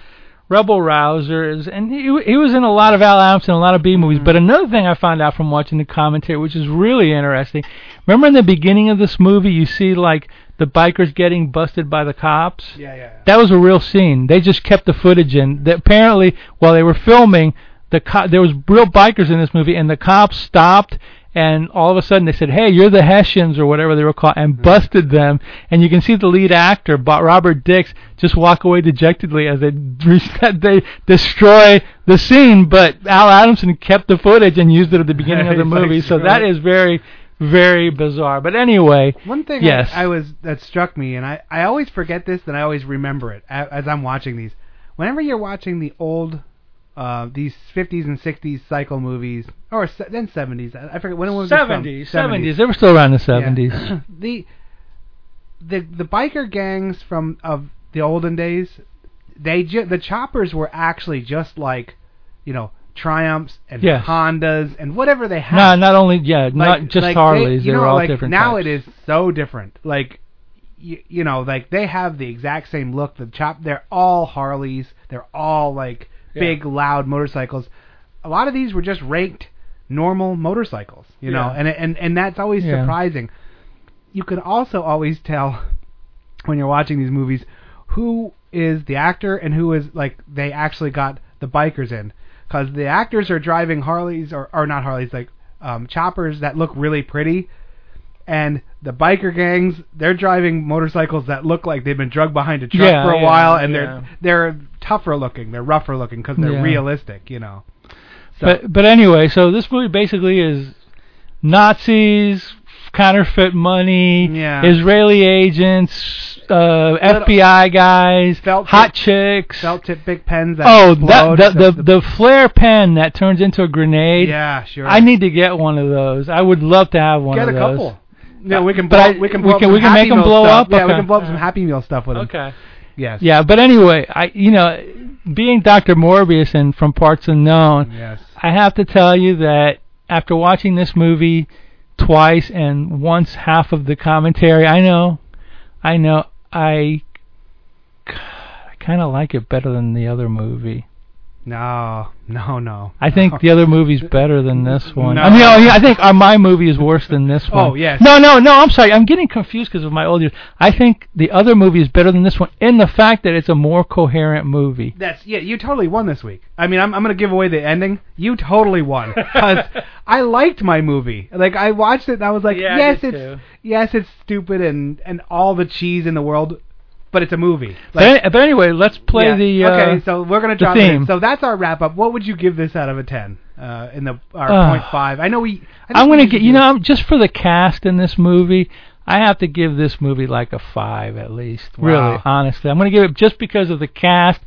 Rebel Rousers, and he he was in a lot of Al Adamson, a lot of B movies. Mm. But another thing I found out from watching the commentary, which is really interesting, remember in the beginning of this movie, you see like the bikers getting busted by the cops. yeah, yeah. That was a real scene. They just kept the footage in. That apparently, while they were filming, the co- there was real bikers in this movie, and the cops stopped, and all of a sudden they said, "Hey, you're the Hessians or whatever they were called," and mm-hmm. busted them. And you can see the lead actor, Robert Dix, just walk away dejectedly as they they destroy the scene. But Al Adamson kept the footage and used it at the beginning of the movie, so that very, very bizarre. But anyway, One thing Yes. I, I was that struck me, and I I always forget this, and I always remember it as I'm watching these. Whenever you're watching the old, uh, these 50s and 60s cycle movies, or se- then 70s, I I forget when was it from? seventies, seventies, they were still around the Yeah. seventies. the the the biker gangs from of the olden days, they ju- the choppers were actually just like, you know, Triumphs and Yes. Hondas and whatever they had. No, not only yeah, not just like Harleys. They, you they know, were all like different. now types. it is so different. Like, you, you know, like they have the exact same look. The chop, they're all Harleys. They're all like Yeah. big, loud motorcycles. A lot of these were just raked normal motorcycles. You know, Yeah. and and and that's always Yeah. surprising. You can also always tell when you're watching these movies who is the actor and who is like they actually got the bikers in because the actors are driving Harleys or or not Harleys like um, choppers that look really pretty and the biker gangs they're driving motorcycles that look like they've been drugged behind a truck Yeah, for a yeah, while and yeah. they're they're tougher looking they're rougher looking because they're realistic you know so But but anyway, so this movie basically is Nazis, counterfeit money, Yeah. Israeli agents, uh, FBI guys, Felt hot tip- chicks. felt tip big pens that oh, that the, the the flare pen that turns into a grenade. yeah sure I need to get one of those. I would love to have one get of a those. couple yeah we can blow, I- we can we blow up can- we can make 'em Meal blow stuff. up? yeah we can blow up some Happy Meal stuff with them Okay. yes Yeah, but anyway, I you know, being Dr. Morbius and from Parts Unknown, yes I have to tell you that after watching this movie twice and once half of the commentary, I know, I know, I, I kind of like it better than the other movie. No no no I think the other movie's better than this one. No. I mean, oh, yeah, I think uh, my movie is worse than this one. Oh, yes. No, no, no. I'm sorry. I'm getting confused because of my old years. I think the other movie is better than this one in the fact that it's a more coherent movie. That's yeah. You totally won this week. I mean, I'm I'm gonna give away the ending. You totally won because I liked my movie. Like I watched it and I was like, Yeah, I yes, did it's too. yes, it's stupid and and all the cheese in the world, but it's a movie. But, Like, but anyway, let's play yeah. the. Uh, okay, so we're gonna drop it in. So that's our wrap up. What would you give this out of a ten? Uh, in the our Uh, point five. I know we. I I'm gonna get you know I'm- just for the cast in this movie. I have to give this movie like a five at least. Really, honestly, I'm gonna give it just because of the cast,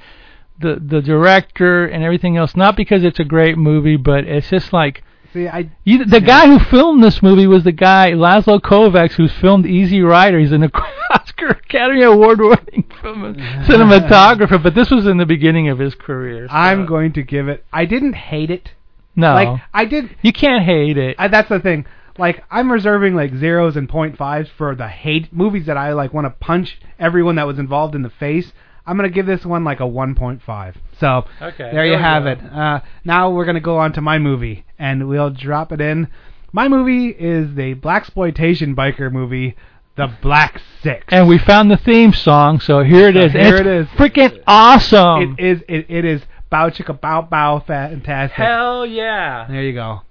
the the director, and everything else. Not because it's a great movie, but it's just like See, I you, the guy who filmed this movie was the guy Laszlo Kovacs, who's filmed Easy Rider. He's an Oscar Academy Award winning film cinematographer, but this was in the beginning of his career. so- I'm going to give it. I didn't hate it. no, Like I did. you can't hate it. I, that's the thing. Like I'm reserving like zeros and point fives for the hate movies that I like want to punch everyone that was involved in the face. I'm gonna give this one like a 1.5. So Okay, there you have go. it. Uh, now we're gonna go on to my movie, and we'll drop it in. My movie is the black exploitation biker movie, The Black Six. And we found the theme song, so here it So is. here it's it is. Freaking awesome. it is it, it is bow chicka bow bow fantastic. Hell yeah. There you go.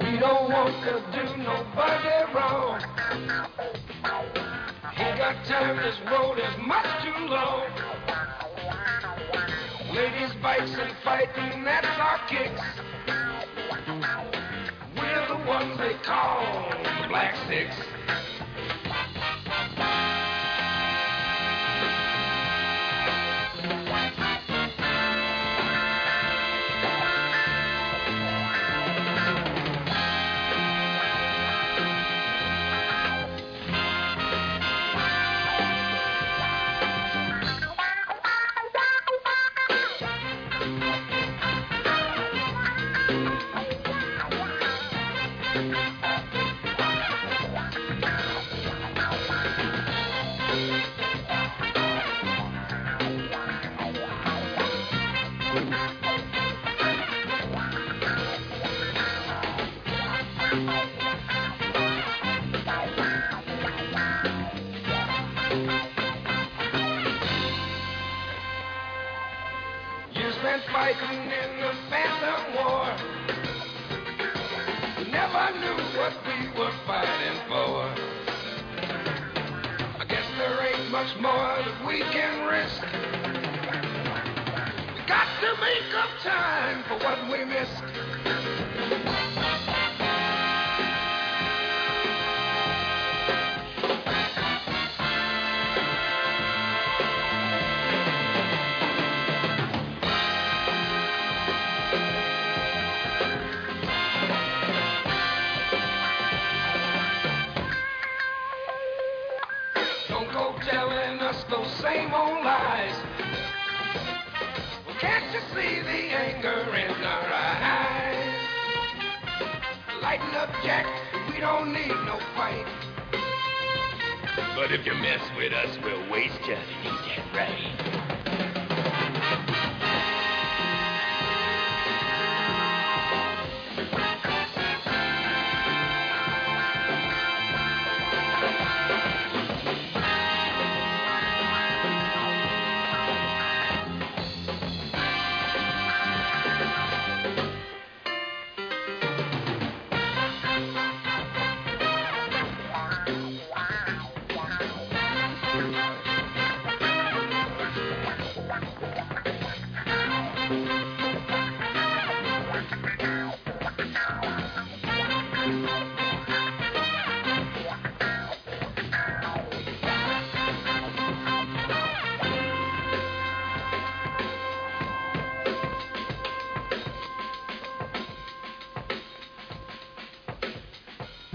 We don't want to do nobody wrong. Ain't got time, this road is much too long. Ladies, bikes, and fighting, that's our kicks. We're the ones they call the Black Six.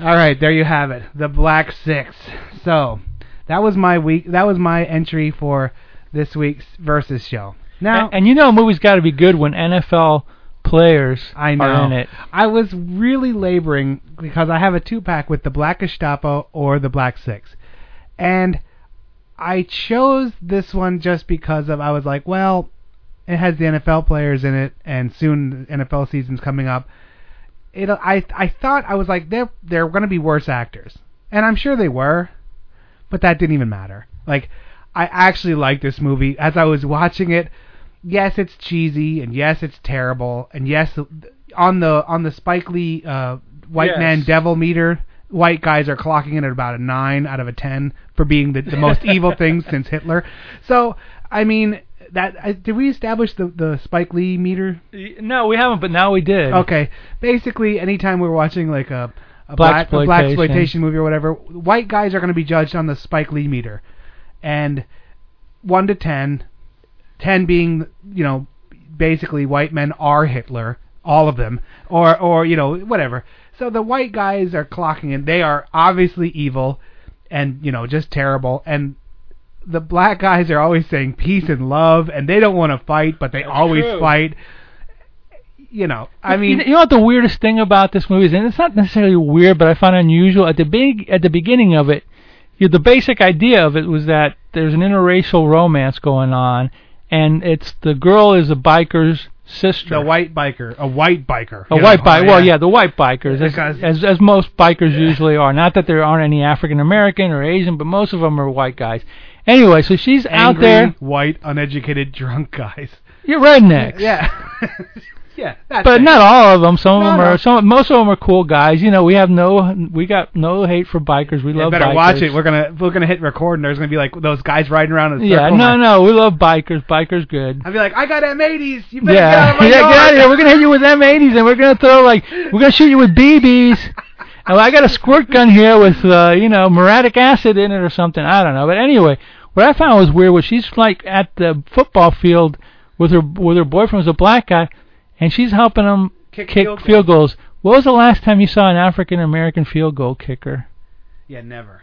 All right, there you have it. The Black Six. So, that was my week. That was my entry for this week's versus show. Now, and, and you know, a movie's got to be good when NFL players I know. are in it. I was really laboring because I have a two pack with the Black Gestapo or the Black Six. And I chose this one just because of I was like, well, it has the NFL players in it and soon NFL season's coming up. It I I thought I was like they're they're going to be worse actors. And I'm sure they were, but that didn't even matter. Like I actually liked this movie as I was watching it yes, it's cheesy, and yes, it's terrible, and yes, on the on the Spike Lee uh, white Yes. man devil meter, white guys are clocking in at about a nine out of a ten for being the, the most evil thing since Hitler. So, I mean, that uh, did we establish the the Spike Lee meter? No, we haven't, but now we did. Okay, basically, anytime we're watching like a a black, a black exploitation movie or whatever, white guys are going to be judged on the Spike Lee meter, and one to ten, ten being you know basically white men are Hitler, all of them, or or you know whatever. So the white guys are clocking in; they are obviously evil, and you know just terrible, and the black guys are always saying peace and love, and they don't want to fight, but they always true. fight. You know, I mean, you know what the weirdest thing about this movie is, and it's not necessarily weird, but I find it unusual at the big at the beginning of it. You the basic idea of it was that there's an interracial romance going on, and it's the girl is a biker's sister. the white biker, a white biker, A you white know, bike. Well, yeah, the white bikers, as, as as most bikers usually are. Not that there aren't any African American or Asian, but most of them are white guys. Anyway, so she's out Angry, there. white, uneducated, drunk guys. You're rednecks. Yeah. yeah. That's But it. not all of them. Some of No, them no. are. Some most of them are cool guys. You know, we have no. We got no hate for bikers. We You love better bikers. watch it. We're gonna we're gonna hit record, and there's gonna be like those guys riding around in a yeah, circle. no, no, we love bikers. Bikers good. I'd be like, I got M80s. You better Yeah, get out of my yeah, yard. get out of here. We're gonna hit you with M80s, and we're gonna throw like we're gonna shoot you with BBs. And I got a squirt gun here with uh, you know muriatic acid in it or something. I don't know. But anyway, what I found was weird was she's like at the football field with her with her boyfriend was a black guy, and she's helping him Kick kick, field field, goals. What was the last time you saw an African American field goal kicker? Yeah, never.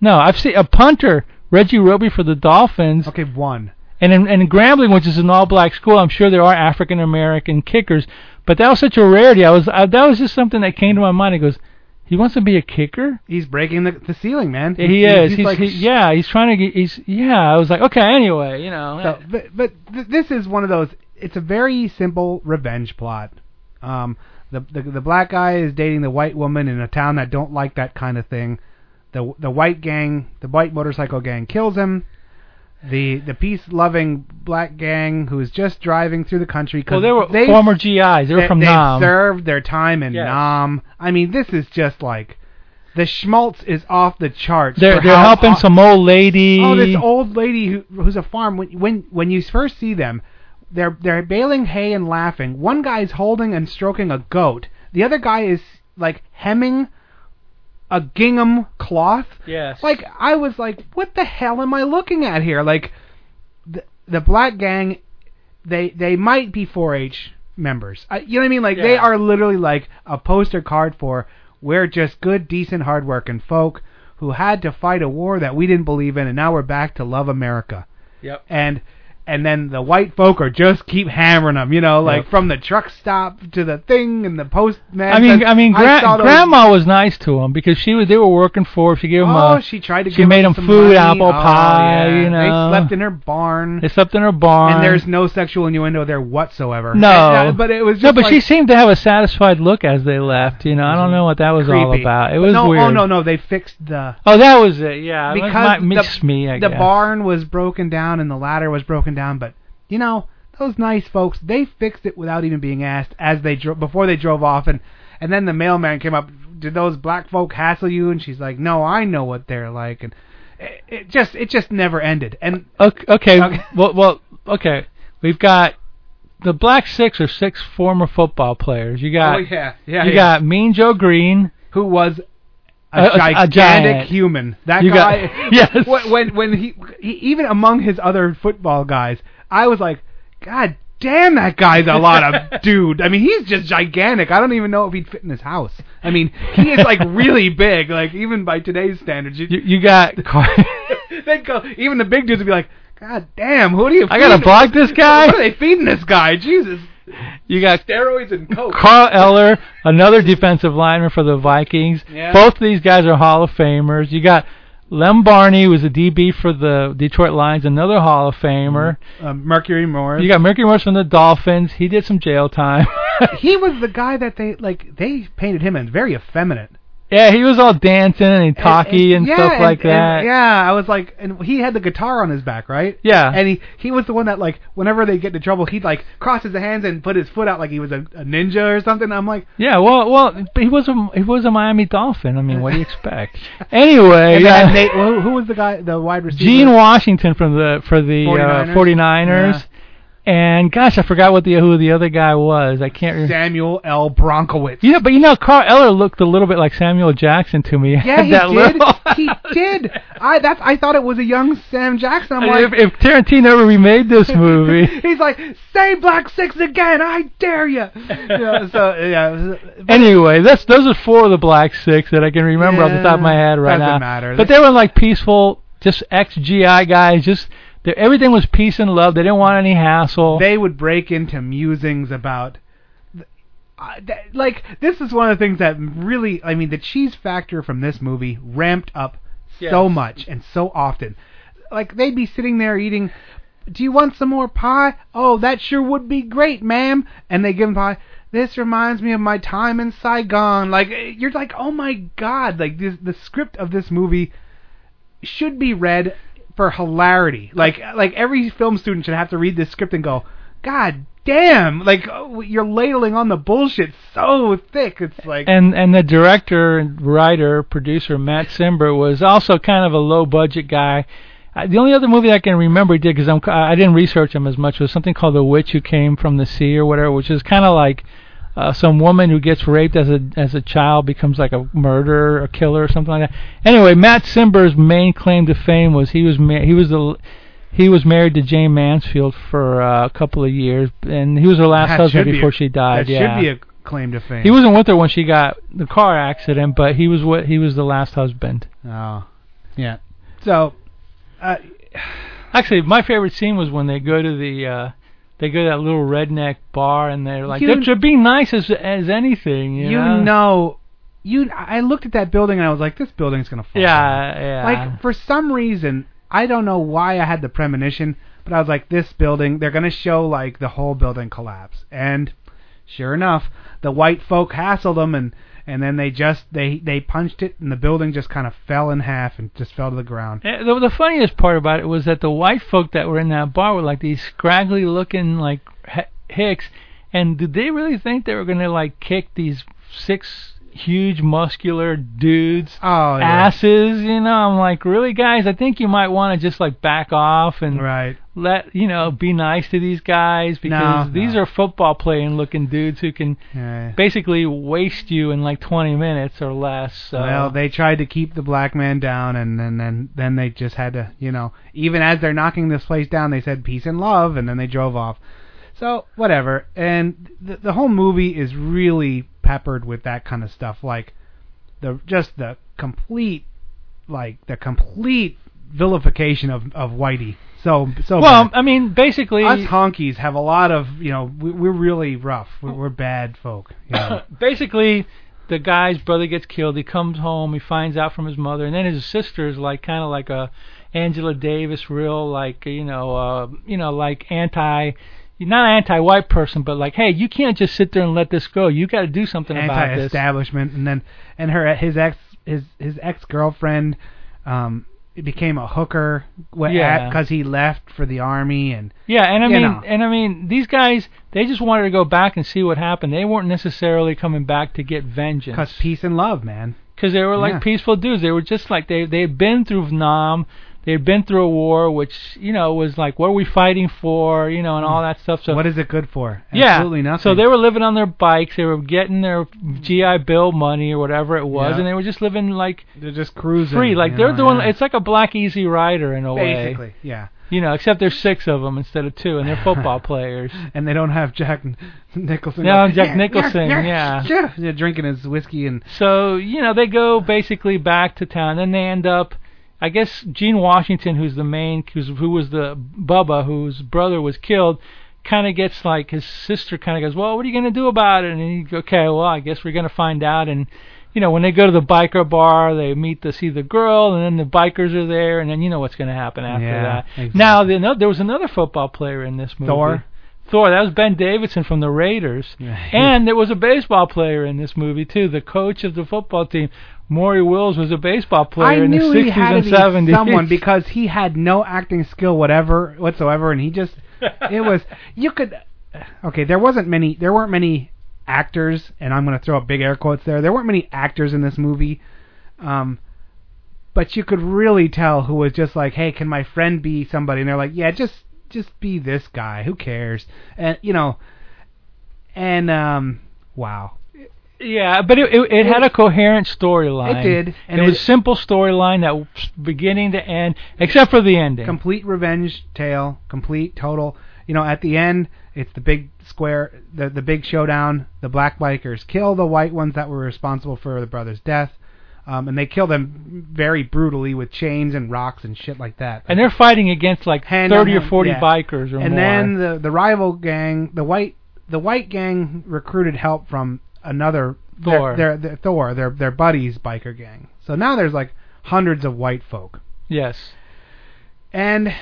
No, I've seen a punter, Reggie Roby for the Dolphins. Okay, one. And in, and in Grambling, which is an all-black school, I'm sure there are African American kickers, but that was such a rarity. I was I, that was just something that came to my mind. He goes, he wants to be a kicker. He's breaking the the ceiling, man. Yeah, he is. He's, He's, like, he, yeah, he's trying to get. He's yeah. I was like, okay. Anyway, you know. So, but but th- this is one of those. It's a very simple revenge plot. Um, the, the the black guy is dating the white woman in a town that don't like that kind of thing. The the white gang, the white motorcycle gang, kills him. The the peace loving black gang who is just driving through the country. 'cause well, they were they, former GIs. They were from they Nam. served their time in Yes. Nam. I mean, this is just like the schmaltz is off the charts. They're they're how helping some old lady. Oh, this old lady who, who's a farm. When when when you first see them, they're they're baling hay and laughing. One guy's holding and stroking a goat. The other guy is like hemming a gingham cloth. Yes. Like I was like, what the hell am I looking at here? Like the the black gang, they they might be 4-H members. I, you know what I mean? Like they are literally like a poster card for we're just good, decent, hardworking folk who had to fight a war that we didn't believe in, and now we're back to love America. Yep. And and then the white folk are just keep hammering them, you know, like Yep. from the truck stop to the thing and the postman. I mean, says, I mean, gra- those- Grandma was nice to him because she was. They were working for. her. She gave him. Oh, a, she tried to she give made some food, money. apple Oh, pie, yeah. you know. They slept in her barn. They slept in her barn. and there's no sexual innuendo there whatsoever. No, And, uh, but it was just no, but like, she seemed to have a satisfied look as they left. You know, I don't know what that was all about. It was no, weird. Oh no, no, they fixed the Oh, that was it. Yeah, it because might the, me. I the guess. barn was broken down and the ladder was broken down, but you know those nice folks they fixed it without even being asked as they dro- before they drove off and and then the mailman came up. Did those black folk hassle you? And she's like, No, I know what they're like, and it, it just it just never ended. And Okay, okay. Okay. Well, well, okay. We've got the Black Six are six former football players. You got oh yeah, yeah, you yeah. got Mean Joe Green. who was a, A- a- a gigantic giant. human. That You got- guy. yes. When when, he, he even among his other football guys, I was like, God damn, that guy's a lot of dude. I mean, he's just gigantic. I don't even know if he'd fit in his house. I mean, he is like really big. Like even by today's standards, you, You, you got. Car- they'd go. Even the big dudes would be like, God damn, who do you? I gotta block this guy? What are they feeding this guy? Jesus, you got steroids and coke. Carl Eller, another defensive lineman for the Vikings. Yeah. Both of these guys are Hall of Famers. You got Lem Barney, who was a DB for the Detroit Lions, another Hall of Famer. Um, Mercury Morris. You got Mercury Morris from the Dolphins. He did some jail time. he was the guy that they like. They painted him as very effeminate. Yeah, he was all dancing and talky and, yeah, stuff and- like and- that. yeah, I was like, and he had the guitar on his back, right? Yeah. And he he was the one that like whenever they get into trouble, he'd like cross his hands and put his foot out like he was a, a ninja or something. I'm like, Yeah, well, well, but he was a he was a Miami Dolphin. I mean, what do you expect? anyway, and uh, Nate, who, who was the guy, the wide receiver? Gene Washington from the for the 49ers? uh, 49ers. Yeah. And gosh, I forgot what the who the other guy was. I can't remember. Samuel L. Bronkowitz. You know, but you know, Carl Eller looked a little bit like Samuel Jackson to me. Yeah, he that did. Little, he did. I that's I thought it was a young Sam Jackson. I'm like, if, if Tarantino ever remade this movie, he's like, say Black Six again, I dare you. yeah, so yeah. anyway, that's those are four of the Black Six that I can remember off the top of my head right doesn't now. matter. But they were like peaceful, just ex GI guys. Just they- everything was peace and love. They didn't want any hassle. they would break into musings about uh, like this is one of the things that really I mean the cheese factor from this movie ramped up so Yes. much and so often. Like they'd be sitting there eating do you want some more pie? Oh, that sure would be great, ma'am. And they give them pie. This reminds me of my time in Saigon. Like eh, you're like, "Oh my god, like this the script of this movie should be read for hilarity. Like like every film student should have to read this script and go, God damn! Like oh, you're ladling on the bullshit so thick. It's like and and the director, writer, producer Matt Cimber was also kind of a low budget guy. Uh, the only other movie I can remember he did because I'm I didn't research him as much was something called The Witch Who Came from the Sea or whatever, which is kind of like uh, some woman who gets raped as a as a child becomes like a murderer, a killer, or something like that. Anyway, Matt Cimber's main claim to fame was he was ma- he was the he was married to Jayne Mansfield for uh, a couple of years, and he was her last that husband before a- she died. That yeah. should be a claim to fame. He wasn't with her when she got the car accident, but he was what he was the last husband. Oh, yeah. So, uh, Actually, my favorite scene was when they go to the uh they go to that little redneck bar and they're like You- they're, being nice as as anything, you, you know. know, you. I looked at that building and I was like, this building's gonna fall. down. Yeah, yeah. Like for some reason, I don't know why I had the premonition, but I was like, this building, they're gonna show like the whole building collapse, and sure enough, the white folk hassled them, and and then they just they they punched it, and the building just kind of fell in half and just fell to the ground. Eh, The, the funniest part about it was that the white folk that were in that bar were like these scraggly looking like hi- hicks, and did they really think they were gonna like kick these six huge muscular dudes Oh, yeah. asses? You know, I'm like, really, guys? I think you might want to just like back off and Right. let you know be nice to these guys because No, these no. are football playing looking dudes who can Yeah. basically waste you in like 20 minutes or less. So. Well, they tried to keep the black man down, and then then then they just had to, you know, even as they're knocking this place down, they said peace and love, and then they drove off. So whatever, and the the whole movie is really peppered with that kind of stuff, like the just the complete, like the complete vilification of of Whitey. So so well, bad. I mean, basically, us honkies have a lot of, you know, we, we're really rough. We're, we're bad folk. You know. basically, the guy's brother gets killed. He comes home. He finds out from his mother, and then his sister's like kind of like a Angela Davis, real like you know, uh, you know, like anti. Not anti-white person, but like, hey, you can't just sit there and let this go. You got to do something about this. anti-establishment, and then and her his ex his his ex girlfriend um became a hooker Yeah. because he left for the army, and Yeah, and I mean, know. and I mean, these guys, they just wanted to go back and see what happened. They weren't necessarily coming back to get vengeance. because peace and love, man. because they were like Yeah. peaceful dudes. They were just like they they had been through Nam, they had been through a war, which you know was like what are we fighting for, you know, and all that stuff. So what is it good for? yeah, Absolutely nothing. So they were living on their bikes. They were getting their GI Bill money or whatever it was, Yeah. and they were just living like they're just cruising, free. Like they're know, doing. yeah. It's like a Black Easy Rider in a way. basically yeah. You know, except there's six of them instead of two, and they're football players. And they don't have Jack Nicholson. No, going, Jack "Yeah, Nicholson, yeah, yeah. yeah, yeah, drinking his whiskey and So you know they go basically back to town. Then they end up, I guess Gene Washington, who's the main, who's who was the Bubba, whose brother was killed, kind of gets like his sister kind of goes, well, what are you gonna do about it? And he goes, okay, well, I guess we're gonna find out. And you know when they go to the biker bar, they meet to see the girl, and then the bikers are there, and then you know what's gonna happen after Yeah, that. exactly. Now the, no, there was another football player in this movie. Thor? Thor, that was Ben Davidson from the Raiders. And there was a baseball player in this movie too. The coach of the football team, Maury Wills, was a baseball player I in the knew 60s he had and to be 70s. someone because he had no acting skill whatever whatsoever, and he just it was you could okay. There wasn't many. There weren't many actors, and I'm going to throw up big air quotes there. There weren't many actors in this movie, um, but you could really tell who was just like, hey, can my friend be somebody? And they're like, yeah, just just be this guy. Who cares? And you know, and um, wow, yeah, but it, it, it had a coherent storyline. It did, and And it was simple storyline that was beginning to end, except for the ending. complete revenge tale, complete total. You know, at the end, it's the big square, the the big showdown. The black bikers kill the white ones that were responsible for the brother's death, um, and they kill them very brutally with chains and rocks and shit like that. and they're fighting against like Hand on 30 or 40 yeah. bikers or and more. then the the rival gang, the white the white gang recruited help from another Thor. their, their, their Thor, their their buddies biker gang. So now there's like hundreds of white folk. yes. and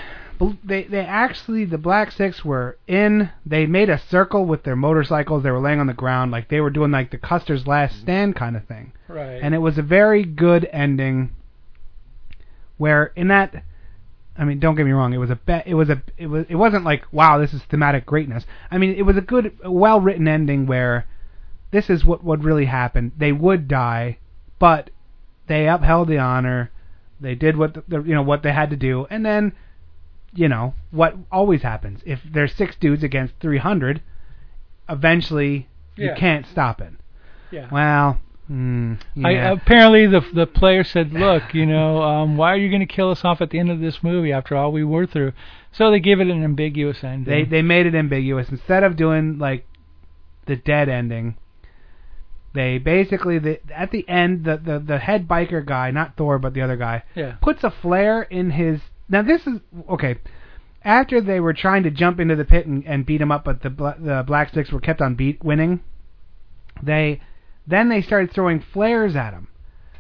they they actually the black six were in they made a circle with their motorcycles they were laying on the ground like they were doing like the custer's last stand kind of thing Right. and it was a very good ending where in that I mean, don't get me wrong. It was a be- it was a it was it wasn't like wow, this is thematic greatness. I mean, it was a good, well written ending where this is what would really happen. They would die, but they upheld the honor. They did what the, the you know what they had to do, and then you know what always happens if there's six dudes against 300. Eventually, you can't stop it. Yeah. Well, mm, I, yeah. apparently, the the player said, "Look, you know, um, why are you going to kill us off at the end of this movie after all we were through?" So they give it an ambiguous ending. They they made it ambiguous instead of doing like the dead ending. They basically the, at the end the, the the head biker guy, not Thor but the other guy, yeah. puts a flare in his. Now this is okay. After they were trying to jump into the pit and, and beat him up, but the bla- the Black Six were kept on beat winning. They then they started throwing flares at him,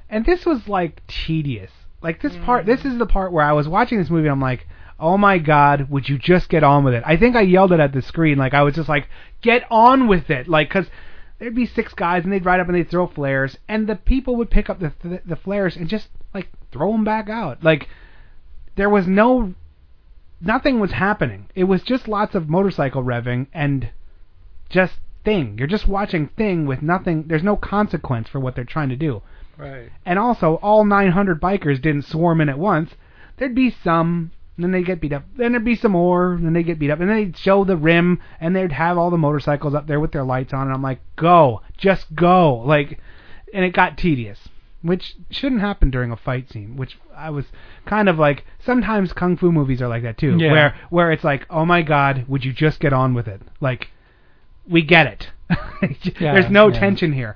and this was like tedious. Like this mm. part, this is the part where I was watching this movie. and I'm like, oh my god, would you just get on with it? I think I yelled it at the screen. Like I was just like, get on with it. Like because there'd be six guys and they'd ride up and they'd throw flares, and the people would pick up the the, the flares and just like throw them back out. Like there was no nothing was happening. It was just lots of motorcycle revving and just thing. You're just watching thing with nothing. There's no consequence for what they're trying to do. Right. And also, all 900 bikers didn't swarm in at once. There'd be some, and then they'd get beat up. Then there'd be some more, and then they'd get beat up. And then they'd show the rim, and they'd have all the motorcycles up there with their lights on. And I'm like, go, just go. Like, and it got tedious, which shouldn't happen during a fight scene. Which I was kind of like, sometimes kung fu movies are like that too, Yeah. where where it's like, oh my god, would you just get on with it? Like, we get it. There's no yeah. tension here.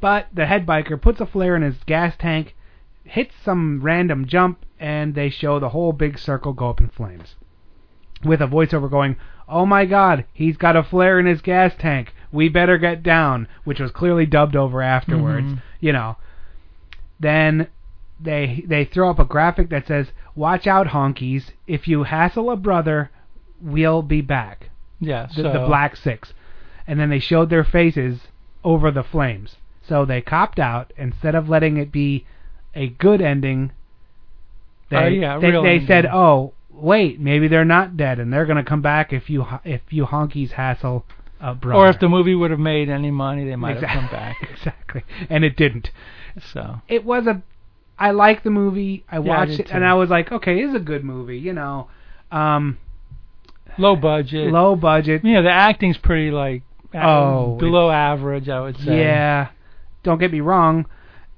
But the head biker puts a flare in his gas tank, hits some random jump, and they show the whole big circle go up in flames. With a voiceover going, Oh my god, he's got a flare in his gas tank. We better get down, which was clearly dubbed over afterwards. Mhm. You know. Then they they throw up a graphic that says, "Watch out, honkies! If you hassle a brother, we'll be back." Yeah. the, so the Black Six, and then they showed their faces over the flames. So they copped out instead of letting it be a good ending. They Oh, yeah, they, they ending. said, "Oh, wait, maybe they're not dead, and they're gonna come back if you if you honkies hassle a brother." Or if the movie would have made any money, they might exactly, have come back. exactly, and it didn't. So It was a. I like the movie. I I watched did it, and. I was like, okay, it's a good movie. You know, um, low budget. low budget. You know, the acting's pretty like Oh, below average, I would say. Yeah. Don't get me wrong.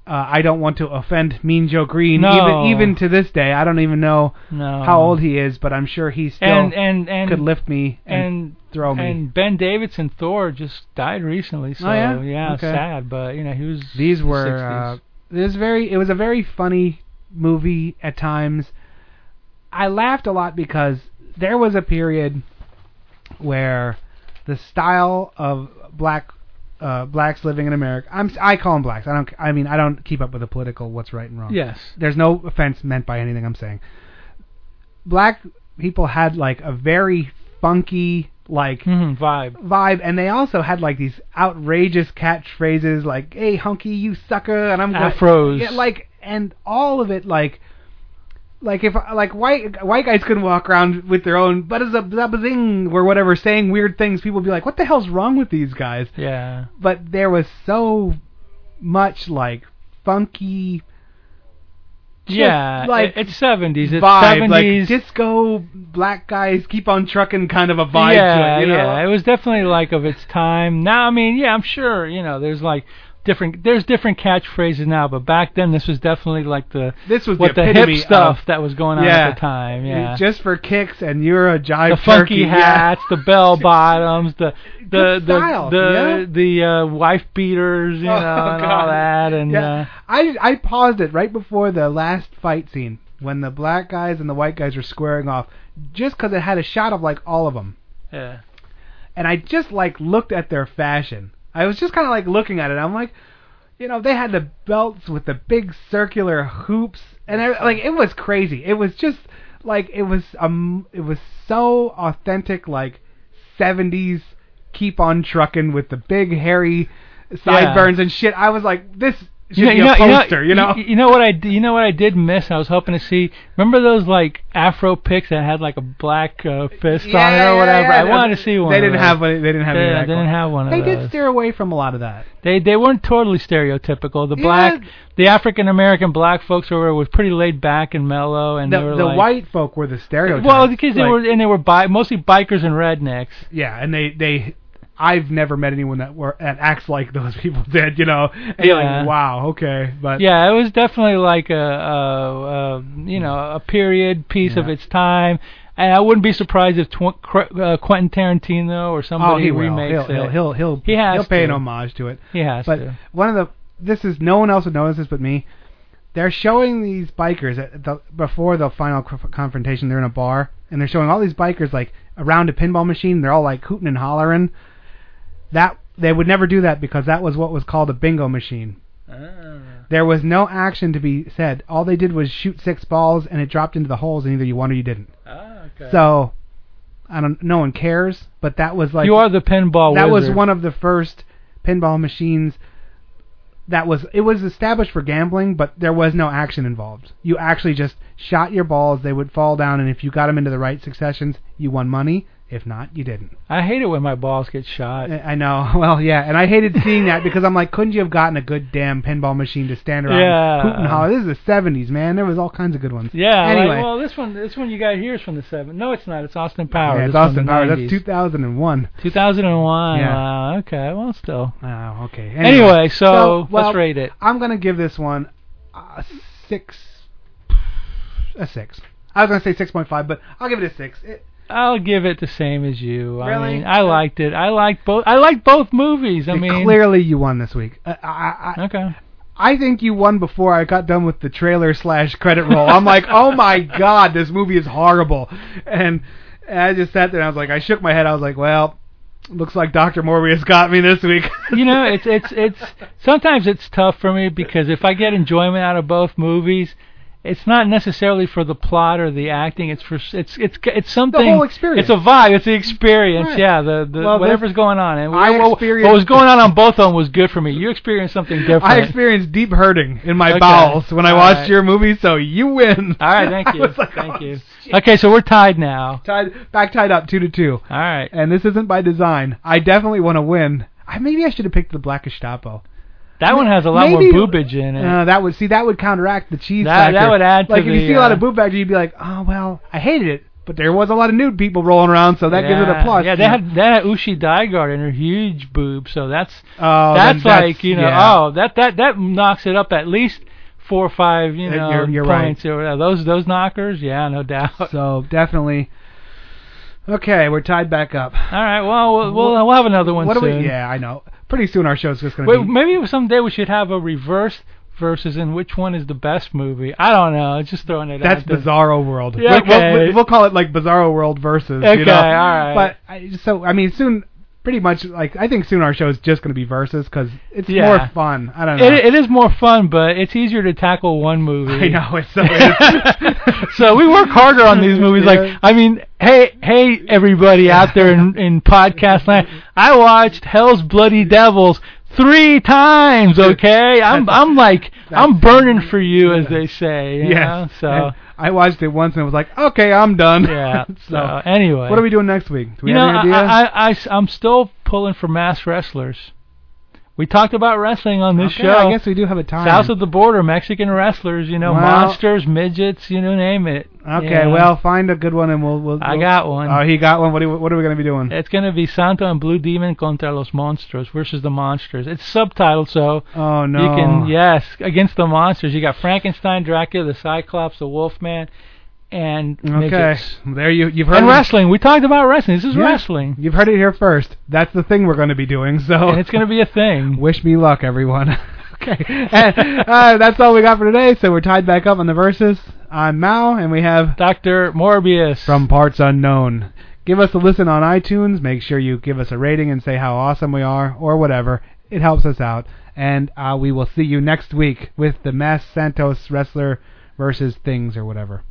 Uh, I don't want to offend Mean Joe Green. No. Even even to this day, I don't even know No. how old he is, but I'm sure he still and and and could lift me and, and throw me. and Ben Davidson Thor just died recently, so Oh, yeah? Okay. sad, but you know he was These were 60s. uh, was very it was a very funny movie at times. I laughed a lot because there was a period where the style of black uh, blacks living in America. I'm I call them blacks. I don't. I mean I don't keep up with the political what's right and wrong. yes, There's no offense meant by anything I'm saying. Black people had like a very funky like hmm vibe. vibe, and they also had like these outrageous catchphrases like "Hey, hunky, you sucker," and I'm going- Afros. yeah, like, and all of it like, like if like white white guys couldn't walk around with their own zing or whatever saying weird things, people would be like, "What the hell's wrong with these guys?" Yeah, But there was so much like funky. yeah. like it's seventies. It's vibe, like seventies. disco black guys keep on trucking kind of a vibe yeah, to it, you know? yeah. It was definitely like of its time. Now, I mean, yeah, I'm sure you know. There's like different. There's different catchphrases now, but back then this was definitely like the This was what the the, hip stuff of- that was going on Yeah. at the time. Yeah. Just for kicks, and you're a jive the funky turkey. yeah. hats, the bell bottoms, the the Good the style, the yeah. the uh, wife beaters, you Oh, know, and all that, and yeah. uh, I I paused it right before the last fight scene when the black guys and the white guys were squaring off, just 'cause it had a shot of like all of them, yeah, and I just like looked at their fashion. I was just kind of like looking at it. I'm like, you know, they had the belts with the big circular hoops, and I, like it was crazy. It was just like it was um it was so authentic, like 70s keep on trucking with the big hairy sideburns and shit. I was like, this It should be a poster, you know. You know what I d- you know what I did miss. I was hoping to see. Remember those like Afro pics that had like a black uh, fist on it or whatever. yeah. I wanted to see one. They of didn't those. have one. They didn't have. any They, of that they didn't have one of They those. did steer away from a lot of that. They they weren't totally stereotypical. The Yeah. black, the African American black folks were was pretty laid back and mellow, and The, they were the like, white folk were the stereotype. Well, because they Like, were and they were bi- mostly bikers and rednecks. Yeah, and they they. I've never met anyone that were that acts like those people did. You know. And Yeah. like, wow. Okay. But Yeah, it was definitely like a, a, a you know a period piece of its time, and I wouldn't be surprised if tw- uh, Quentin Tarantino or Oh, somebody he will. remakes He'll, it. he'll, he'll, he'll, He has he'll pay an homage to it. He has But to. one of the this is no one else would notice this but me. They're showing these bikers at the, before the final confrontation. They're in a bar and they're showing all these bikers like around a pinball machine. They're all like hooting and hollering. That they would never do that because that was what was called a bingo machine. There was no action to be said. All they did was shoot six balls and it dropped into the holes and either you won or you didn't. Ah, okay. So I don't. No one cares. But that was like you are the pinball that was one of the first pinball machines that was it was established for gambling but there was no action involved you actually just shot your balls they would fall down and if you got them into the right successions you won money if not you didn't I hate it when my balls get shot. I know well yeah and I hated seeing that because I'm like couldn't you have gotten a good damn pinball machine to stand around Yeah. and hoot and holler this is the 70s man there was all kinds of good ones Yeah. like, anyway well, this one, this one you got here is from the 70s. No, it's not. It's Austin Powers. yeah, it's Austin 90s. that's 2001 2001. Yeah. Wow. Okay. Well, still. oh okay Anyway, so, well, let's rate it. I'm gonna give this one a six. A six. I was gonna say six point five, but I'll give it a six. It, I'll give it the same as you. I Really? mean, I liked it. I liked both. I liked both movies. I mean, clearly you won this week. Uh, I, I, I, Okay. I think you won before I got done with the trailer slash credit roll. I'm like, oh my god, this movie is horrible, and, and I just sat there and I was like, I shook my head. I was like, well, looks like Doctor Morbius got me this week. you know, it's it's it's sometimes it's tough for me because if I get enjoyment out of both movies, it's not necessarily for the plot or the acting. It's for it's it's it's something. The whole experience. It's a vibe. It's the experience. Right. Yeah, the the Well, whatever's going on. And I what, what- experienced- what was going on on both of them was good for me. You experienced something different. I experienced deep hurting in my Okay. bowels when I All watched right. your movie, so you win. All right, thank you. like, thank oh, you. shit. Okay, so we're tied now. Tied, back tied up two to two. All right. and this isn't by design. I definitely want to win. I, maybe I should have picked the Black Gestapo. That one has a lot Maybe- more boobage in it. Uh, that would see that would counteract the cheese That- factor. that would add to like if you the, see a lot uh, of boob factor, you'd be like, oh well, I hated it, but there was a lot of nude people rolling around, so that gives it a plus. Yeah, they had had Uschi Digard in her huge boob, so that's Oh, that's like you know yeah. oh that that that knocks it up at least four or five you Uh, know you're- you're right. points or whatever. those those knockers yeah no doubt. So definitely. Okay, we're tied back up. All right, well we'll we'll, we'll have another one what do soon. we? Yeah, I know. Pretty soon our show's just gonna Wait, be. maybe someday we should have a reverse versus in which one is the best movie. I don't know. Just throwing it That's out. there. Bizarro World. Yeah, We'll- we'll, we'll, call it like Bizarro World versus. Okay, you know? all right. But I, so I mean, soon, pretty much like I think soon our show is just going to be versus because it's Yeah. more fun. I don't know. It, it is more fun, but it's easier to tackle one movie. I know it's so. It's, so we work harder on these movies. Yeah. Like, I mean, hey, hey, everybody out there in, in podcast land, I watched Hell's Bloody Devils three times. Okay, I'm I'm like I'm burning for you, as they say. You. So I watched it once and it was like, okay, I'm done. yeah. so, So anyway, what are we doing next week? Do we you know, have any I, idea? I, I, I'm still pulling for mass wrestlers. We talked about wrestling on this okay, show. I guess we do have a time. South of the border, Mexican wrestlers, you know, Well- monsters, midgets, you know, name it. okay, Yeah. well, find a good one and we'll. we'll I we'll- got one. Oh, he got one. What are, we- what are we going to be doing? It's gonna be Santo and Blue Demon contra los monstros versus the monsters. It's subtitled, so oh no. you can yes against the monsters. You got Frankenstein, Dracula, the Cyclops, the Wolfman, and Okay, midgets. there you you've heard And wrestling. We talked about wrestling. This is Yeah. wrestling, You've heard it here first. That's the thing we're going to be doing. So and it's gonna be a thing. Wish me luck, everyone. okay. And, uh, that's all we got for today. So we're tied back up on the verses. I'm Mao, and we have Doctor Morbius from Parts Unknown. Give us a listen on iTunes. Make sure you give us a rating and say how awesome we are, or whatever. It helps us out. And uh, we will see you next week with the Mass Santos wrestler versus things or whatever.